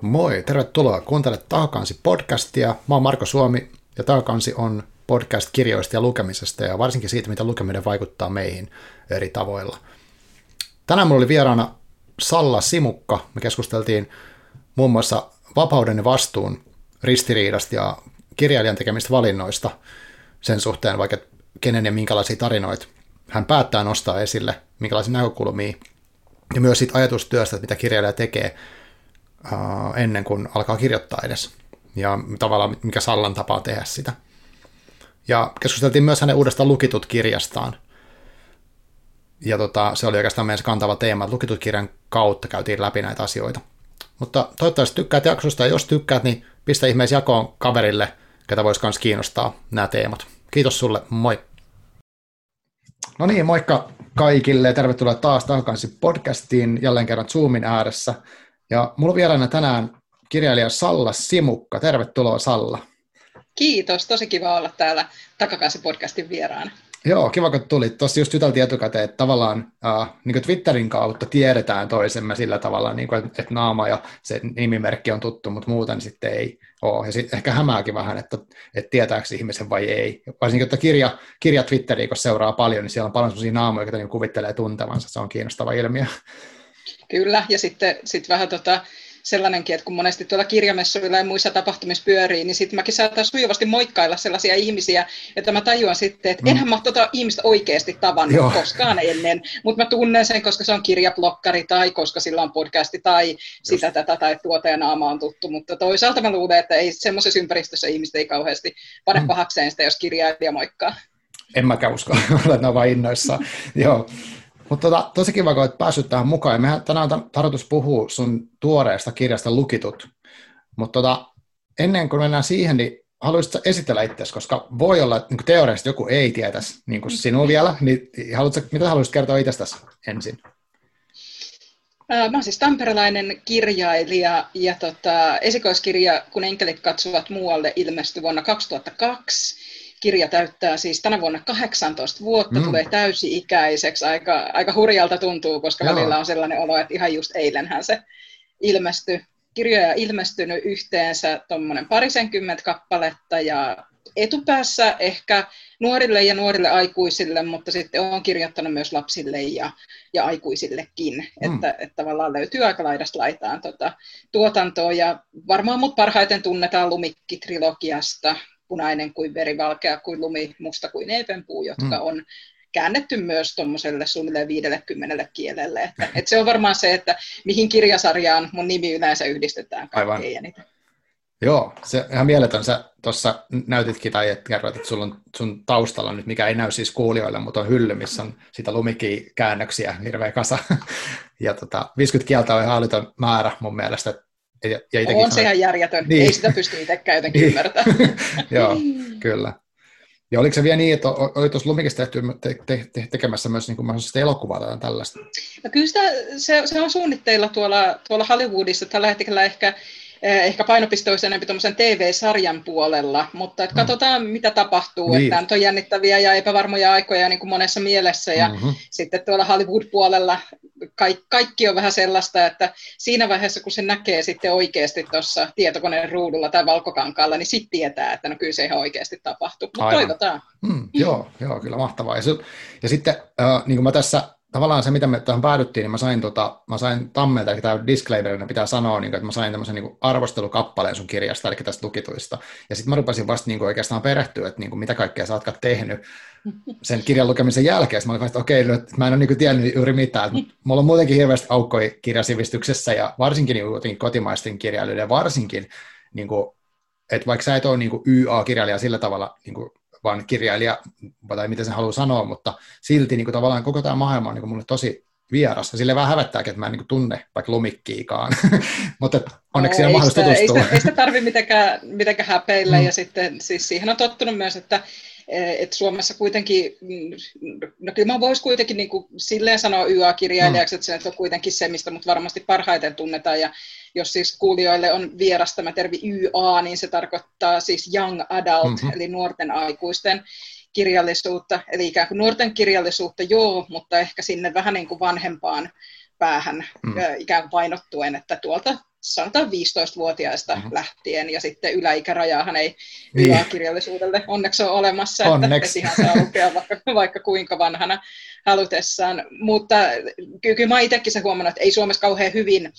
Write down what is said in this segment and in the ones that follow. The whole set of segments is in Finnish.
Moi, tervetuloa kuuntele Taakansi podcastia. Mä oon Marko Suomi ja Taakansi on podcast kirjoista ja lukemisesta ja varsinkin siitä, mitä lukeminen vaikuttaa meihin eri tavoilla. Tänään mulla oli vieraana Salla Simukka. Me keskusteltiin muun muassa vapauden ja vastuun ristiriidasta ja kirjailijan tekemistä valinnoista sen suhteen, vaikka kenen ja minkälaisia tarinoita hän päättää nostaa esille, minkälaisia näkökulmia, ja myös siitä ajatustyöstä, mitä kirjailija tekee uh, ennen kuin alkaa kirjoittaa edes, ja tavallaan mikä Sallan tapaa tehdä sitä. Ja keskusteltiin myös hänen uudesta lukitut kirjastaan, ja tota, se oli oikeastaan meidän kantava teema, että lukitut kirjan kautta käytiin läpi näitä asioita. Mutta toivottavasti tykkäät jaksosta, ja jos tykkäät, niin pistä ihmeessä jakoon kaverille, ketä voisi myös kiinnostaa nämä teemat. Kiitos sulle, moi! No niin, moikka kaikille tervetuloa taas takaisin podcastiin jälleen kerran Zoomin ääressä. Ja mulla on vieraana tänään kirjailija Salla Simukka. Tervetuloa Salla. Kiitos, tosi kiva olla täällä Takakasi podcastin vieraana. Joo, kiva kun tulit. Tuossa just juteltiin etukäteen, että tavallaan äh, niin Twitterin kautta tiedetään toisemme sillä tavalla, niin kuin, että, että naama ja se nimimerkki on tuttu, mutta muuten sitten ei ole. Ja sitten ehkä hämääkin vähän, että, että tietääkö ihmisen vai ei. Varsinkin, että kirja, kirja Twitteriä, kun seuraa paljon, niin siellä on paljon sellaisia naamoja, joita niin kuvittelee tuntevansa. Se on kiinnostava ilmiö. Kyllä, ja sitten sit vähän tota, sellainenkin, että kun monesti tuolla kirjamessuilla ja muissa tapahtumissa pyörii, niin sitten mäkin saatan sujuvasti moikkailla sellaisia ihmisiä, että mä tajuan sitten, että mm. enhän mä tota ihmistä oikeasti tavannut Joo. koskaan ennen, mutta mä tunnen sen, koska se on kirjablokkari tai koska sillä on podcasti tai Just. sitä tätä tai tuota ja naama on tuttu, mutta toisaalta mä luulen, että ei semmoisessa ympäristössä ihmiset ei kauheasti pane mm. pahakseen sitä, jos kirjailija moikkaa. En mäkään usko, olen vaan innoissaan. Joo. Mutta tota, tosi kiva, kun olet päässyt tähän mukaan. Mehän tänään on tarkoitus puhua sun tuoreesta kirjasta Lukitut. Mutta tota, ennen kuin mennään siihen, niin haluaisitko esitellä itsesi, koska voi olla, että niin teoriassa joku ei tietäisi niin kuin sinua vielä, niin haluatko, mitä haluaisit kertoa itsestäsi ensin? Mä olen siis tamperelainen kirjailija ja tota, esikoiskirja Kun enkelit katsovat muualle ilmestyi vuonna 2002 kirja täyttää siis tänä vuonna 18 vuotta, mm. tulee täysi-ikäiseksi. Aika, aika hurjalta tuntuu, koska Joo. välillä on sellainen olo, että ihan just eilenhän se ilmestyi. Kirjoja on ilmestynyt yhteensä tuommoinen parisenkymmentä kappaletta ja etupäässä ehkä nuorille ja nuorille aikuisille, mutta sitten olen kirjoittanut myös lapsille ja, ja aikuisillekin, mm. että, että tavallaan löytyy aika laidasta laitaan tota, tuotantoa ja varmaan mut parhaiten tunnetaan Lumikki-trilogiasta, punainen kuin verivalkea kuin lumi, musta kuin eepenpuu, jotka mm. on käännetty myös tuommoiselle suunnilleen 50 kielelle. Että, että se on varmaan se, että mihin kirjasarjaan mun nimi yleensä yhdistetään kaikkein eniten. Joo, se ihan mieletön. Sä tuossa näytitkin tai et kerroit, että sulla on sun taustalla nyt, mikä ei näy siis kuulijoille, mutta on hylly, missä on sitä lumikikäännöksiä hirveä kasa. Ja tota, 50 kieltä on ihan älytön määrä mun mielestä. Ja, ja on se ihan järjetön, niin. ei sitä pysty itsekään jotenkin niin. ymmärtämään. Joo, kyllä. Ja oliko se vielä niin, että oli tuossa Lumikissa tehty te, te, te, tekemässä myös niin kuin elokuvaa tai tällaista? No kyllä sitä, se, se, on suunnitteilla tuolla, tuolla Hollywoodissa tällä hetkellä ehkä Eh, ehkä painopiste olisi enemmän tuommoisen TV-sarjan puolella, mutta et mm. katsotaan mitä tapahtuu, niin. että nyt on jännittäviä ja epävarmoja aikoja niin kuin monessa mielessä ja mm-hmm. sitten tuolla Hollywood-puolella kaikki, kaikki on vähän sellaista, että siinä vaiheessa kun se näkee sitten oikeasti tuossa tietokoneen ruudulla tai valkokankaalla, niin sitten tietää, että no kyllä se ihan oikeasti tapahtuu, mutta toivotaan. Mm, joo, joo, kyllä mahtavaa. Ja, se, ja sitten äh, niin kuin mä tässä tavallaan se, mitä me tähän päädyttiin, niin mä sain, tota, mä sain Tammelta, eli tämä disclaimerina pitää sanoa, niin kuin, että mä sain tämmöisen niin arvostelukappaleen sun kirjasta, eli tästä lukituista. Ja sitten mä rupesin vasta niin kuin, oikeastaan perehtyä, että niin kuin, mitä kaikkea sä ootkaan tehnyt sen kirjan lukemisen jälkeen. Sitten mä olin että okei, okay, mä en ole niin kuin, tiennyt juuri mitään. Mulla on muutenkin hirveästi aukkoja kirjasivistyksessä ja varsinkin niin kuin, kotimaisten kirjailijoiden, varsinkin, niin kuin, että vaikka sä et ole niin kuin YA-kirjailija sillä tavalla niin kuin, vaan kirjailija, tai miten se haluaa sanoa, mutta silti niin kuin tavallaan koko tämä maailma on niin kuin mulle tosi vieras. Ja sille vähän hävettääkin, että mä en niin kuin tunne vaikka lumikkiikaan. mutta onneksi no, on mahdollista tutustua. Ei sitä, ei sitä tarvitse mitenkään, mitenkään häpeillä. Mm. Ja sitten siis siihen on tottunut myös, että että Suomessa kuitenkin, no kyllä mä voisi kuitenkin niin kuin silleen sanoa YA-kirjailijaksi, mm. että se on kuitenkin se, mistä mut varmasti parhaiten tunnetaan, ja jos siis kuulijoille on vieras tämä termi YA, niin se tarkoittaa siis young adult, mm-hmm. eli nuorten aikuisten kirjallisuutta, eli ikään kuin nuorten kirjallisuutta joo, mutta ehkä sinne vähän niin kuin vanhempaan päähän mm. ikään kuin painottuen, että tuolta sanotaan 15-vuotiaista mm-hmm. lähtien, ja sitten yläikärajaahan ei niin. kirjallisuudelle onneksi ole olemassa, onneksi. että, että ihan saa lukea vaikka, vaikka kuinka vanhana halutessaan. Mutta kyllä mä itsekin se huomannut, että ei Suomessa kauhean hyvin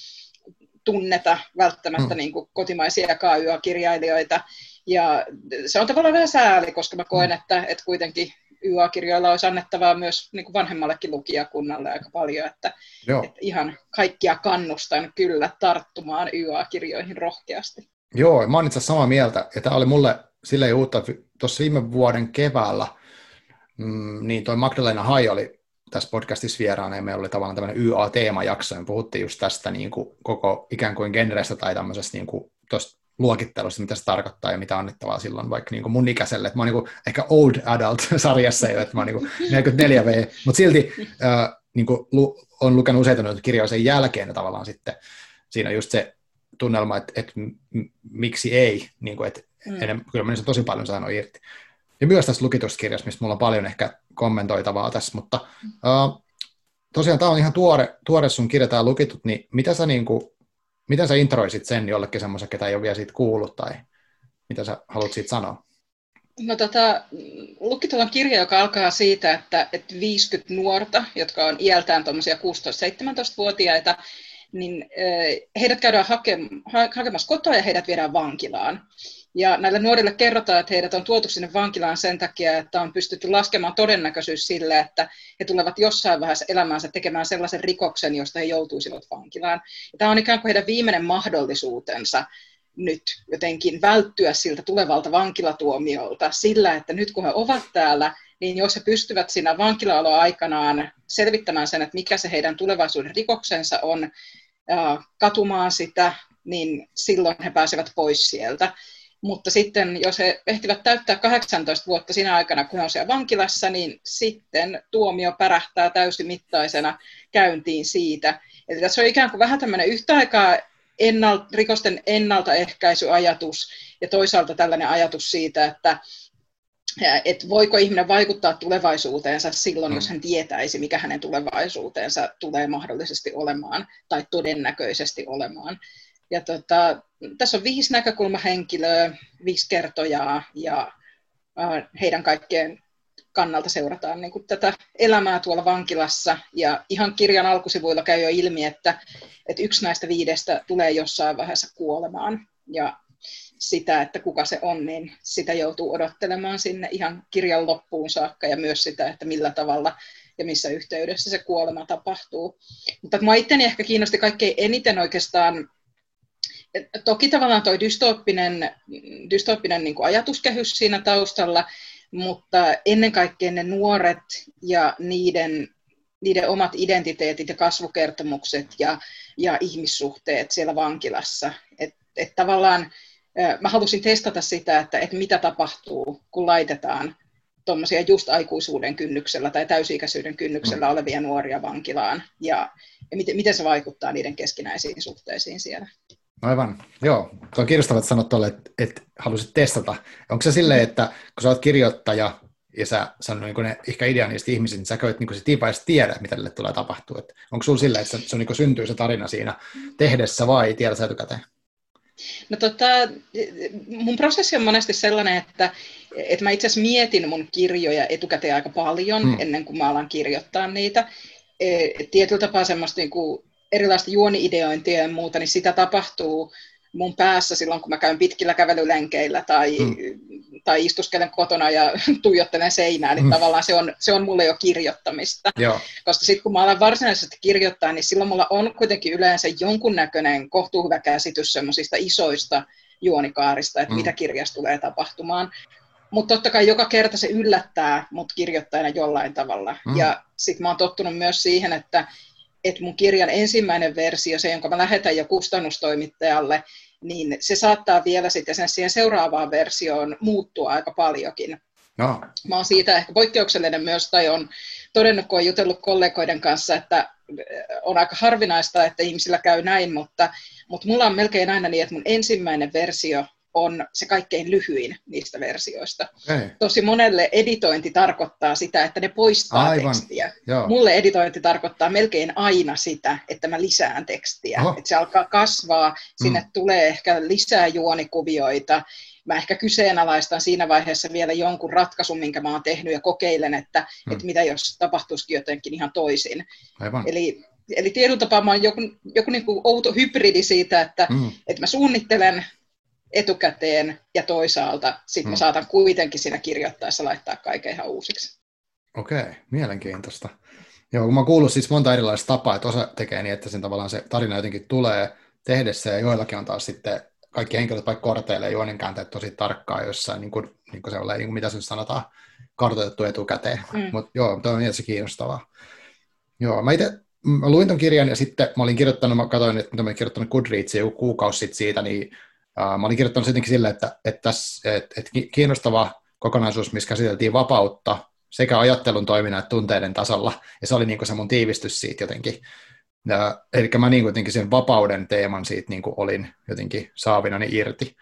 tunneta välttämättä mm. niin kuin kotimaisia KYA-kirjailijoita, ja se on tavallaan vähän sääli, koska mä koen, mm. että, että kuitenkin YA-kirjoilla olisi annettavaa myös niin kuin vanhemmallekin lukijakunnalle aika paljon, että, että ihan kaikkia kannustan kyllä tarttumaan YA-kirjoihin rohkeasti. Joo, mä oon itse samaa mieltä, ja tämä oli mulle silleen uutta, tuossa viime vuoden keväällä, mm, niin toi Magdalena Hai oli tässä podcastissa vieraana, ja meillä oli tavallaan tämmöinen YA-teemajakso, ja me puhuttiin just tästä niin kuin koko ikään kuin genrestä tai tämmöisestä niin kuin luokittelusta, mitä se tarkoittaa ja mitä annettavaa silloin vaikka niin kuin mun ikäiselle. Että mä oon niin kuin ehkä old adult-sarjassa jo, että mä oon niin 44V, mutta silti äh, niin kuin lu, on lukenut useita noita kirjoja sen jälkeen ja tavallaan sitten siinä on just se tunnelma, että, että m- miksi ei, niin kuin, että mm. enem, kyllä mä tosi paljon saanut irti. Ja myös tässä lukituskirjassa, mistä mulla on paljon ehkä kommentoitavaa tässä, mutta uh, tosiaan tämä on ihan tuore, tuore sun kirja, tämä lukitut, niin mitä sä niin kuin, Miten sä introisit sen jollekin semmoisen, ketä ei ole vielä siitä kuullut, tai mitä sä haluat siitä sanoa? No tota, Lukitut on kirja, joka alkaa siitä, että, että 50 nuorta, jotka on iältään tuommoisia 16-17-vuotiaita, niin heidät käydään hakemassa kotoa ja heidät viedään vankilaan. Ja näille nuorille kerrotaan, että heidät on tuotu sinne vankilaan sen takia, että on pystytty laskemaan todennäköisyys sille, että he tulevat jossain vaiheessa elämäänsä tekemään sellaisen rikoksen, josta he joutuisivat vankilaan. Ja tämä on ikään kuin heidän viimeinen mahdollisuutensa nyt jotenkin välttyä siltä tulevalta vankilatuomiolta sillä, että nyt kun he ovat täällä, niin jos he pystyvät siinä vankilaoloaikanaan selvittämään sen, että mikä se heidän tulevaisuuden rikoksensa on, katumaan sitä, niin silloin he pääsevät pois sieltä. Mutta sitten, jos he ehtivät täyttää 18 vuotta siinä aikana, kun he on siellä vankilassa, niin sitten tuomio pärähtää täysimittaisena käyntiin siitä. Eli tässä on ikään kuin vähän tämmöinen yhtä aikaa ennalt, rikosten ennaltaehkäisyajatus ja toisaalta tällainen ajatus siitä, että että voiko ihminen vaikuttaa tulevaisuuteensa silloin, mm. jos hän tietäisi, mikä hänen tulevaisuuteensa tulee mahdollisesti olemaan tai todennäköisesti olemaan. Ja tota, tässä on viisi näkökulmahenkilöä, viisi kertojaa ja heidän kaikkien kannalta seurataan niin kuin tätä elämää tuolla vankilassa. Ja ihan kirjan alkusivuilla käy jo ilmi, että, että yksi näistä viidestä tulee jossain vaiheessa kuolemaan. Ja sitä, että kuka se on, niin sitä joutuu odottelemaan sinne ihan kirjan loppuun saakka ja myös sitä, että millä tavalla ja missä yhteydessä se kuolema tapahtuu. Mutta mä itteni ehkä kiinnosti kaikkein eniten oikeastaan toki tavallaan tuo dystooppinen, dystooppinen niin kuin ajatuskehys siinä taustalla, mutta ennen kaikkea ne nuoret ja niiden, niiden omat identiteetit ja kasvukertomukset ja, ja ihmissuhteet siellä vankilassa. Että et tavallaan mä halusin testata sitä, että, että mitä tapahtuu, kun laitetaan tuommoisia just aikuisuuden kynnyksellä tai täysi-ikäisyyden kynnyksellä mm. olevia nuoria vankilaan ja, ja miten, miten se vaikuttaa niiden keskinäisiin suhteisiin siellä. Aivan, joo. Tuo on kiinnostavaa, että sanot tuolle, että, että halusit testata. Onko se silleen, että kun sä oot kirjoittaja ja sä sanot niin ne ehkä idea niistä ihmisistä, niin sä käyt niin se tiipaisesti tiedä, mitä niille tulee tapahtua. Että onko sulla silleen, että se, se on, niin syntyy se tarina siinä tehdessä vai tiedät sä etukäteen? No tota, mun prosessi on monesti sellainen, että, että mä itse asiassa mietin mun kirjoja etukäteen aika paljon hmm. ennen kuin mä alan kirjoittaa niitä. E, tietyllä tapaa semmoista niin kuin erilaista juoni-ideointia ja muuta, niin sitä tapahtuu mun päässä silloin, kun mä käyn pitkillä kävelylenkeillä tai, hmm. tai istuskelen kotona ja tuijottelen seinää, niin hmm. tavallaan se on, se on mulle jo kirjoittamista. Joo. Koska sitten kun mä alan varsinaisesti kirjoittaa, niin silloin mulla on kuitenkin yleensä jonkunnäköinen kohtuuhyvä käsitys semmoisista isoista juonikaarista, että hmm. mitä kirjassa tulee tapahtumaan. Mutta totta kai joka kerta se yllättää mut kirjoittajana jollain tavalla. Hmm. Ja sitten mä oon tottunut myös siihen, että että mun kirjan ensimmäinen versio, se jonka mä lähetän jo kustannustoimittajalle, niin se saattaa vielä sitten sen siihen seuraavaan versioon muuttua aika paljonkin. No. Mä oon siitä ehkä poikkeuksellinen myös, tai on todennut, kun olen jutellut kollegoiden kanssa, että on aika harvinaista, että ihmisillä käy näin, mutta, mutta mulla on melkein aina niin, että mun ensimmäinen versio on se kaikkein lyhyin niistä versioista. Okay. Tosi monelle editointi tarkoittaa sitä, että ne poistaa Aivan. tekstiä. Joo. Mulle editointi tarkoittaa melkein aina sitä, että mä lisään tekstiä. Oho. Että se alkaa kasvaa, sinne Mm. tulee ehkä lisää juonikuvioita. Mä ehkä kyseenalaistan siinä vaiheessa vielä jonkun ratkaisun, minkä mä oon tehnyt ja kokeilen, että, Mm. että mitä jos tapahtuisikin jotenkin ihan toisin. Aivan. Eli, eli tiedontapaama on joku, joku niin kuin outo hybridi siitä, että, Mm. että mä suunnittelen etukäteen ja toisaalta sitten Mm. saatan kuitenkin siinä kirjoittaessa laittaa kaiken ihan uusiksi. Okei, mielenkiintoista. Joo, kun mä oon kuullut siis monta erilaista tapaa, että osa tekee niin, että sen tavallaan se tarina jotenkin tulee tehdessä, ja joillakin on taas sitten kaikki henkilöt vaikka korteilee juonenkäänteet tosi tarkkaan jossain, niin kuin, niin kuin se on, niin kuin mitä se nyt sanotaan, kartoitettu etukäteen. Mm. Mutta joo, toi on mielessä kiinnostavaa. Joo, mä itse mä luin ton kirjan ja sitten mä olin kirjoittanut, mä katsoin, että mitä mä olin kirjoittanut Goodreadsiin joku kuukausi sitten siitä, niin mä olin kirjoittanut jotenkin sille, että, että, että, että ki- kiinnostava kokonaisuus, missä käsiteltiin vapautta sekä ajattelun, toiminnan että tunteiden tasolla, ja se oli niin kuin se mun tiivistys siitä jotenkin. Ja, eli mä niin jotenkin sen vapauden teeman siitä niin kuin olin jotenkin saavinani irti.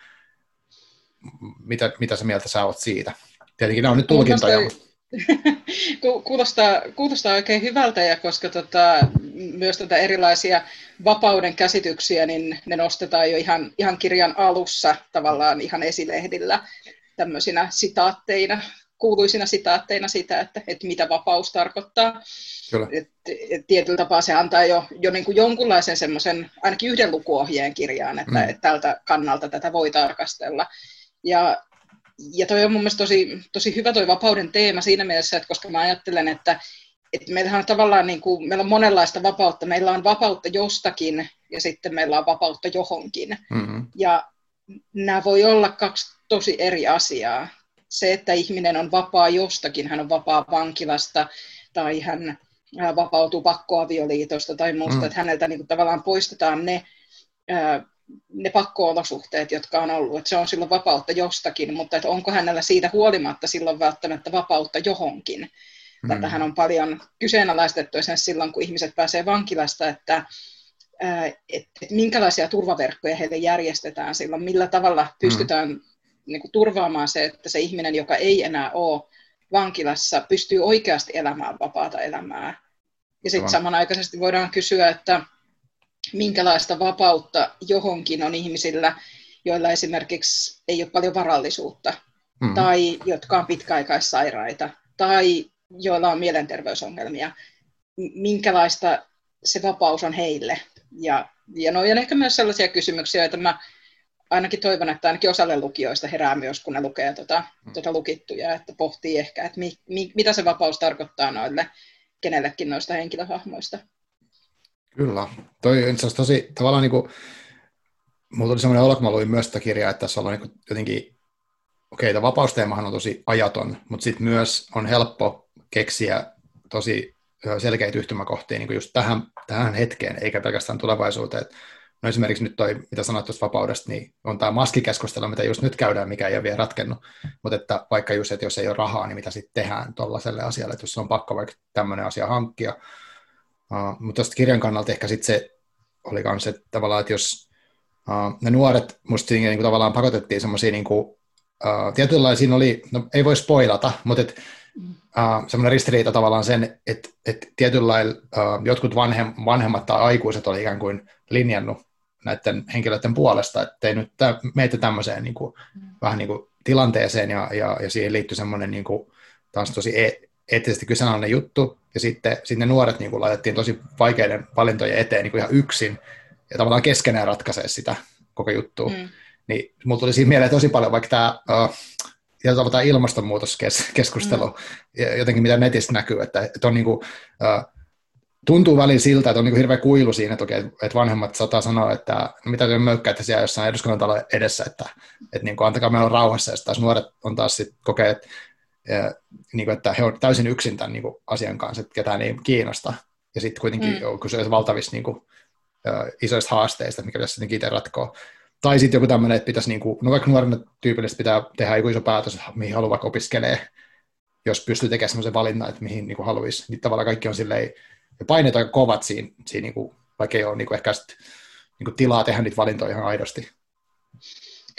Mitä, mitä sä mieltä sä oot siitä? Tietenkin nämä on nyt tulkintoja. Mun mutta- Ku- Kuulostaa, kuulostaa oikein hyvältä ja koska tota, myös tätä erilaisia vapauden käsityksiä, niin ne nostetaan jo ihan, ihan kirjan alussa tavallaan ihan esilehdillä tämmöisinä sitaatteina, kuuluisina sitaatteina sitä, että, että mitä vapaus tarkoittaa. Kyllä. Et, et tietyllä tapaa se antaa jo, jo niin kuin jonkunlaisen semmoisen, ainakin yhden lukuohjeen kirjaan, että, Mm. että tältä kannalta tätä voi tarkastella. Ja, ja toi on mun mielestä tosi, tosi hyvä toi vapauden teema siinä mielessä, että koska mä ajattelen, että, että meillähän on tavallaan niin kuin, meillä on monenlaista vapautta. Meillä on vapautta jostakin ja sitten meillä on vapautta johonkin. Mm-hmm. Ja nämä voi olla kaksi tosi eri asiaa. Se, että ihminen on vapaa jostakin, hän on vapaa vankilasta tai hän vapautuu pakkoavioliitosta tai muusta, mm. että häneltä niin kuin, tavallaan poistetaan ne, ää, ne pakko-olosuhteet, jotka on ollut. Että se on silloin vapautta jostakin, mutta että onko hänellä siitä huolimatta silloin välttämättä vapautta johonkin. Mm. Tätähän on paljon kyseenalaistettu esimerkiksi silloin, kun ihmiset pääsee vankilasta, että että et minkälaisia turvaverkkoja heille järjestetään silloin, millä tavalla pystytään mm. niin kuin, turvaamaan se, että se ihminen, joka ei enää ole vankilassa, pystyy oikeasti elämään vapaata elämää. Ja sitten samanaikaisesti voidaan kysyä, että minkälaista vapautta johonkin on ihmisillä, joilla esimerkiksi ei ole paljon varallisuutta, mm. tai jotka on pitkäaikaissairaita, tai joilla on mielenterveysongelmia. Minkälaista se vapaus on heille? Ja, ja no, on ehkä myös sellaisia kysymyksiä, joita mä ainakin toivon, että ainakin osalle lukijoista herää myös, kun ne lukee tuota, tuota lukittuja, että pohtii ehkä, että mi, mi, mitä se vapaus tarkoittaa noille kenellekin noista henkilöhahmoista. Kyllä. Toi on tosi tavallaan niin kuin, mulla tuli sellainen olo, kun mä luin myös sitä kirjaa, että tässä on niin kuin jotenkin, okei, okay, vapausteemahan on tosi ajaton, mutta sitten myös on helppo keksiä tosi selkeitä yhtymäkohtia niin kuin just tähän, tähän hetkeen, eikä pelkästään tulevaisuuteen. No esimerkiksi nyt toi, mitä sanoit tuosta vapaudesta, niin on tämä maskikeskustelu, mitä just nyt käydään, mikä ei ole vielä ratkennut. Mutta että vaikka just, että jos ei ole rahaa, niin mitä sitten tehdään tuollaiselle asialle, että jos on pakko vaikka tämmöinen asia hankkia. Uh, mutta tuosta kirjan kannalta ehkä sitten se oli myös, että tavallaan, että jos uh, ne nuoret musta niin kuin tavallaan pakotettiin semmoisia niin kuin, uh, tietynlaisia, oli, no ei voi spoilata, mutta että uh, semmoinen ristiriita tavallaan sen, että, että tietyllä lailla uh, jotkut vanhem, vanhemmat tai aikuiset oli ikään kuin linjannut näiden henkilöiden puolesta, että ei nyt tä, meitä tämmöiseen niin kuin, mm. vähän niin kuin tilanteeseen ja, ja, ja siihen liittyy semmoinen niin kuin, taas tosi e- eettisesti kyseenalainen juttu, ja sitten, sitten ne nuoret niin kuin, laitettiin tosi vaikeiden valintojen eteen niin kuin ihan yksin, ja tavallaan keskenään ratkaisee sitä koko juttua. Mm. Niin mulla tuli siinä mieleen tosi paljon vaikka tämä uh, tämä ilmastonmuutoskeskustelu, mm. jotenkin mitä netistä näkyy, että, että on niin kuin, uh, tuntuu välillä siltä, että on niin hirveä kuilu siinä, että, että vanhemmat saattaa sanoa, että no mitä te möykkäätte siellä jossain eduskunnan edessä, että, että niin kuin, antakaa meillä rauhassa, ja taas nuoret on taas sit kokee, että, niin kuin, että he ovat täysin yksin tämän niin kuin, asian kanssa, että ketään ei kiinnosta. Ja sitten kuitenkin mm. on kyse valtavista niin kuin, isoista haasteista, mikä pitäisi sitten itse ratkoa. Tai sitten joku tämmöinen, että pitäisi, niin kuin, no vaikka nuorena tyypillisesti pitää tehdä joku iso päätös, mihin haluaa vaikka opiskelee, jos pystyy tekemään semmoisen valinnan, että mihin niin kuin haluaisi. Niin tavallaan kaikki on silleen, ja paineet aika kovat siinä, siinä niin kuin, vaikka ei ole niin kuin ehkä sit, niin kuin tilaa tehdä niitä valintoja ihan aidosti.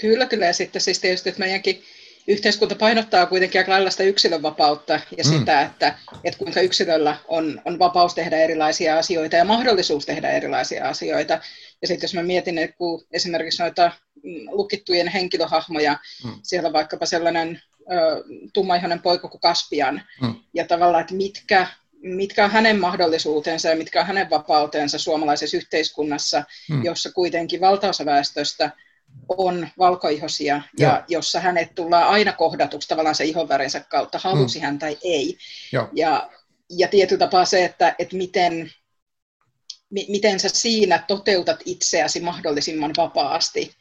Kyllä, kyllä. Ja sitten siis tietysti, että meidänkin yhteiskunta painottaa kuitenkin aika lailla sitä yksilönvapautta ja mm. sitä, että, että kuinka yksilöllä on, on vapaus tehdä erilaisia asioita ja mahdollisuus tehdä erilaisia asioita. Ja sitten jos mä mietin, että kun esimerkiksi noita mm, lukittujen henkilöhahmoja, mm. siellä vaikkapa sellainen ö, tummaihoinen poika kuin Kaspian, mm. ja tavallaan, että mitkä, mitkä on hänen mahdollisuutensa ja mitkä on hänen vapautensa suomalaisessa yhteiskunnassa, mm. jossa kuitenkin valtaosa väestöstä – on valkoihosia ja Joo. jossa hänet tullaan aina kohdatuksi tavallaan se ihonvärinsä kautta, halusi mm. hän tai ei. Joo. Ja, ja tietyllä tapaa se, että, että miten, mi, miten sä siinä toteutat itseäsi mahdollisimman vapaasti.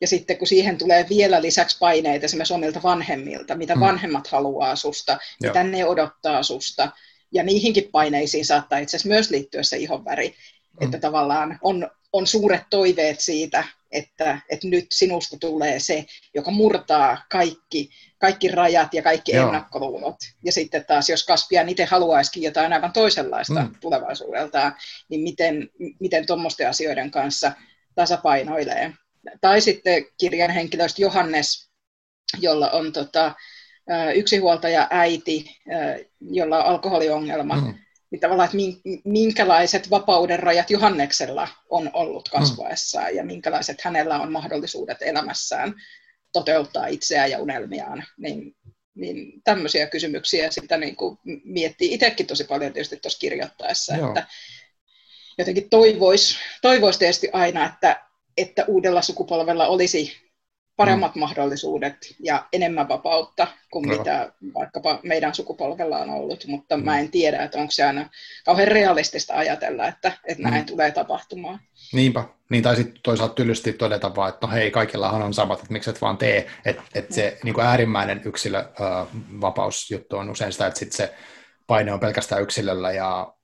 Ja sitten kun siihen tulee vielä lisäksi paineita esimerkiksi omilta vanhemmilta, mitä mm. vanhemmat haluaa susta, Joo. mitä ne odottaa susta, ja niihinkin paineisiin saattaa itse asiassa myös liittyä se ihonväri, mm. että tavallaan on, on suuret toiveet siitä, että, että nyt sinusta tulee se, joka murtaa kaikki, kaikki rajat ja kaikki Joo. ennakkoluulot. Ja sitten taas, jos Kaspian itse haluaisikin jotain aivan toisenlaista mm. tulevaisuudeltaan, niin miten, miten tuommoisten asioiden kanssa tasapainoilee. Tai sitten kirjan henkilöistä Johannes, jolla on tota, yksihuoltaja äiti, jolla on alkoholiongelma, mm niin tavallaan, että minkälaiset vapauden rajat Johanneksella on ollut mm. kasvaessaan mm. ja minkälaiset hänellä on mahdollisuudet elämässään toteuttaa itseään ja unelmiaan, niin, niin tämmöisiä kysymyksiä sitä niin kuin miettii itsekin tosi paljon tietysti tuossa kirjoittaessa, Joo. että jotenkin toivoisi toivois tietysti aina, että, että uudella sukupolvella olisi paremmat mm. mahdollisuudet ja enemmän vapautta kuin no. mitä vaikkapa meidän sukupolvella on ollut, mutta mm. mä en tiedä, että onko se aina kauhean realistista ajatella, että, että näin mm. tulee tapahtumaan. Niinpä, niin tai sitten toisaalta tylysti todeta vaan, että no hei, kaikillahan on samat, että miksi et vaan tee, että, että se mm. niin kuin äärimmäinen yksilövapausjuttu on usein sitä, että sit se paine on pelkästään yksilöllä ja,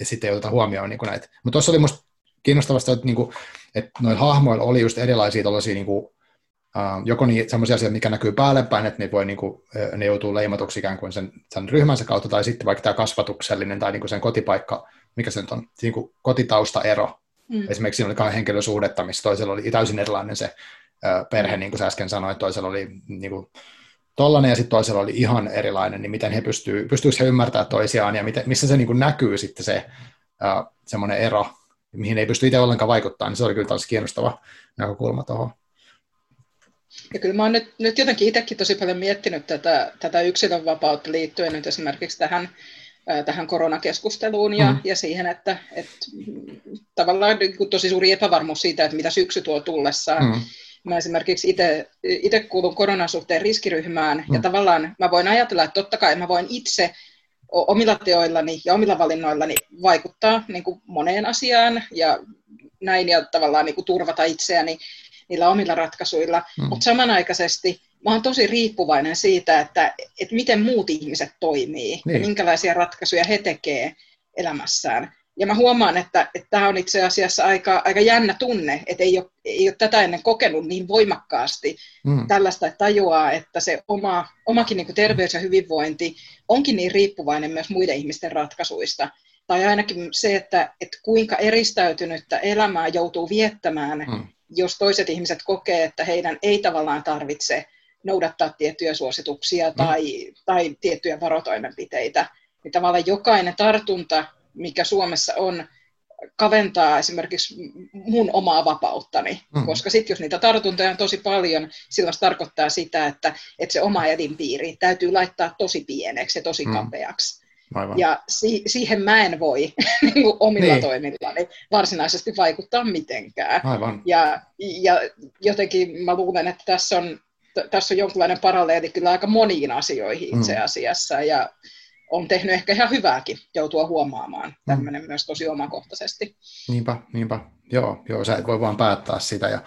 ja sitten ei oteta huomioon niin näitä. Mutta tuossa oli musta kiinnostavasti, että, niin kuin, että noilla hahmoilla oli just erilaisia tällaisia niin kuin, joko niin, sellaisia asioita, mikä näkyy päälle päin, että ne, voi, niin kuin, ne joutuu leimatuksi ikään kuin sen, sen ryhmänsä kautta, tai sitten vaikka tämä kasvatuksellinen tai niin kuin sen kotipaikka, mikä se nyt on, niin kuin kotitaustaero. Mm. Esimerkiksi siinä oli kahden henkilön suhdetta, missä toisella oli täysin erilainen se perhe, niin kuin sä äsken sanoit, toisella oli niin kuin, tollainen ja sitten toisella oli ihan erilainen, niin miten he pystyy, pystyykö he ymmärtämään toisiaan ja miten, missä se niin kuin näkyy sitten se semmoinen ero, mihin ei pysty itse ollenkaan vaikuttaa, niin se oli kyllä taas kiinnostava näkökulma tuohon. Ja kyllä mä oon nyt, nyt jotenkin itsekin tosi paljon miettinyt tätä, tätä yksilönvapautta liittyen nyt esimerkiksi tähän, tähän koronakeskusteluun ja, mm. ja siihen, että, että tavallaan niin tosi suuri epävarmuus siitä, että mitä syksy tuo tullessaan. Mm. Mä esimerkiksi itse kuulun koronasuhteen riskiryhmään mm. ja tavallaan mä voin ajatella, että totta kai mä voin itse omilla teoillani ja omilla valinnoillani vaikuttaa niin kuin moneen asiaan ja näin ja tavallaan niin kuin turvata itseäni niillä omilla ratkaisuilla, mm. mutta samanaikaisesti mä oon tosi riippuvainen siitä, että, että miten muut ihmiset toimii niin. ja minkälaisia ratkaisuja he tekee elämässään. Ja mä huomaan, että, että tämä on itse asiassa aika, aika jännä tunne, että ei ole, ei ole tätä ennen kokenut niin voimakkaasti mm. tällaista, että tajuaa, että se oma, omakin niin terveys ja hyvinvointi onkin niin riippuvainen myös muiden ihmisten ratkaisuista. Tai ainakin se, että, että kuinka eristäytynyttä elämää joutuu viettämään, mm jos toiset ihmiset kokee, että heidän ei tavallaan tarvitse noudattaa tiettyjä suosituksia mm. tai, tai tiettyjä varotoimenpiteitä, niin tavallaan jokainen tartunta, mikä Suomessa on, kaventaa esimerkiksi mun omaa vapauttani, mm. koska sitten jos niitä tartuntoja on tosi paljon, silloin se tarkoittaa sitä, että, että se oma elinpiiri täytyy laittaa tosi pieneksi ja tosi mm. kapeaksi. Aivan. Ja si- siihen mä en voi niin kuin omilla niin. toimillani varsinaisesti vaikuttaa mitenkään. Aivan. Ja, ja jotenkin mä luulen, että tässä on, t- tässä on jonkinlainen paralleeli kyllä aika moniin asioihin itse mm. asiassa. Ja on tehnyt ehkä ihan hyvääkin joutua huomaamaan tämmöinen mm. myös tosi omakohtaisesti. Niinpä, niinpä. Joo, joo, sä et voi vaan päättää sitä. Ja,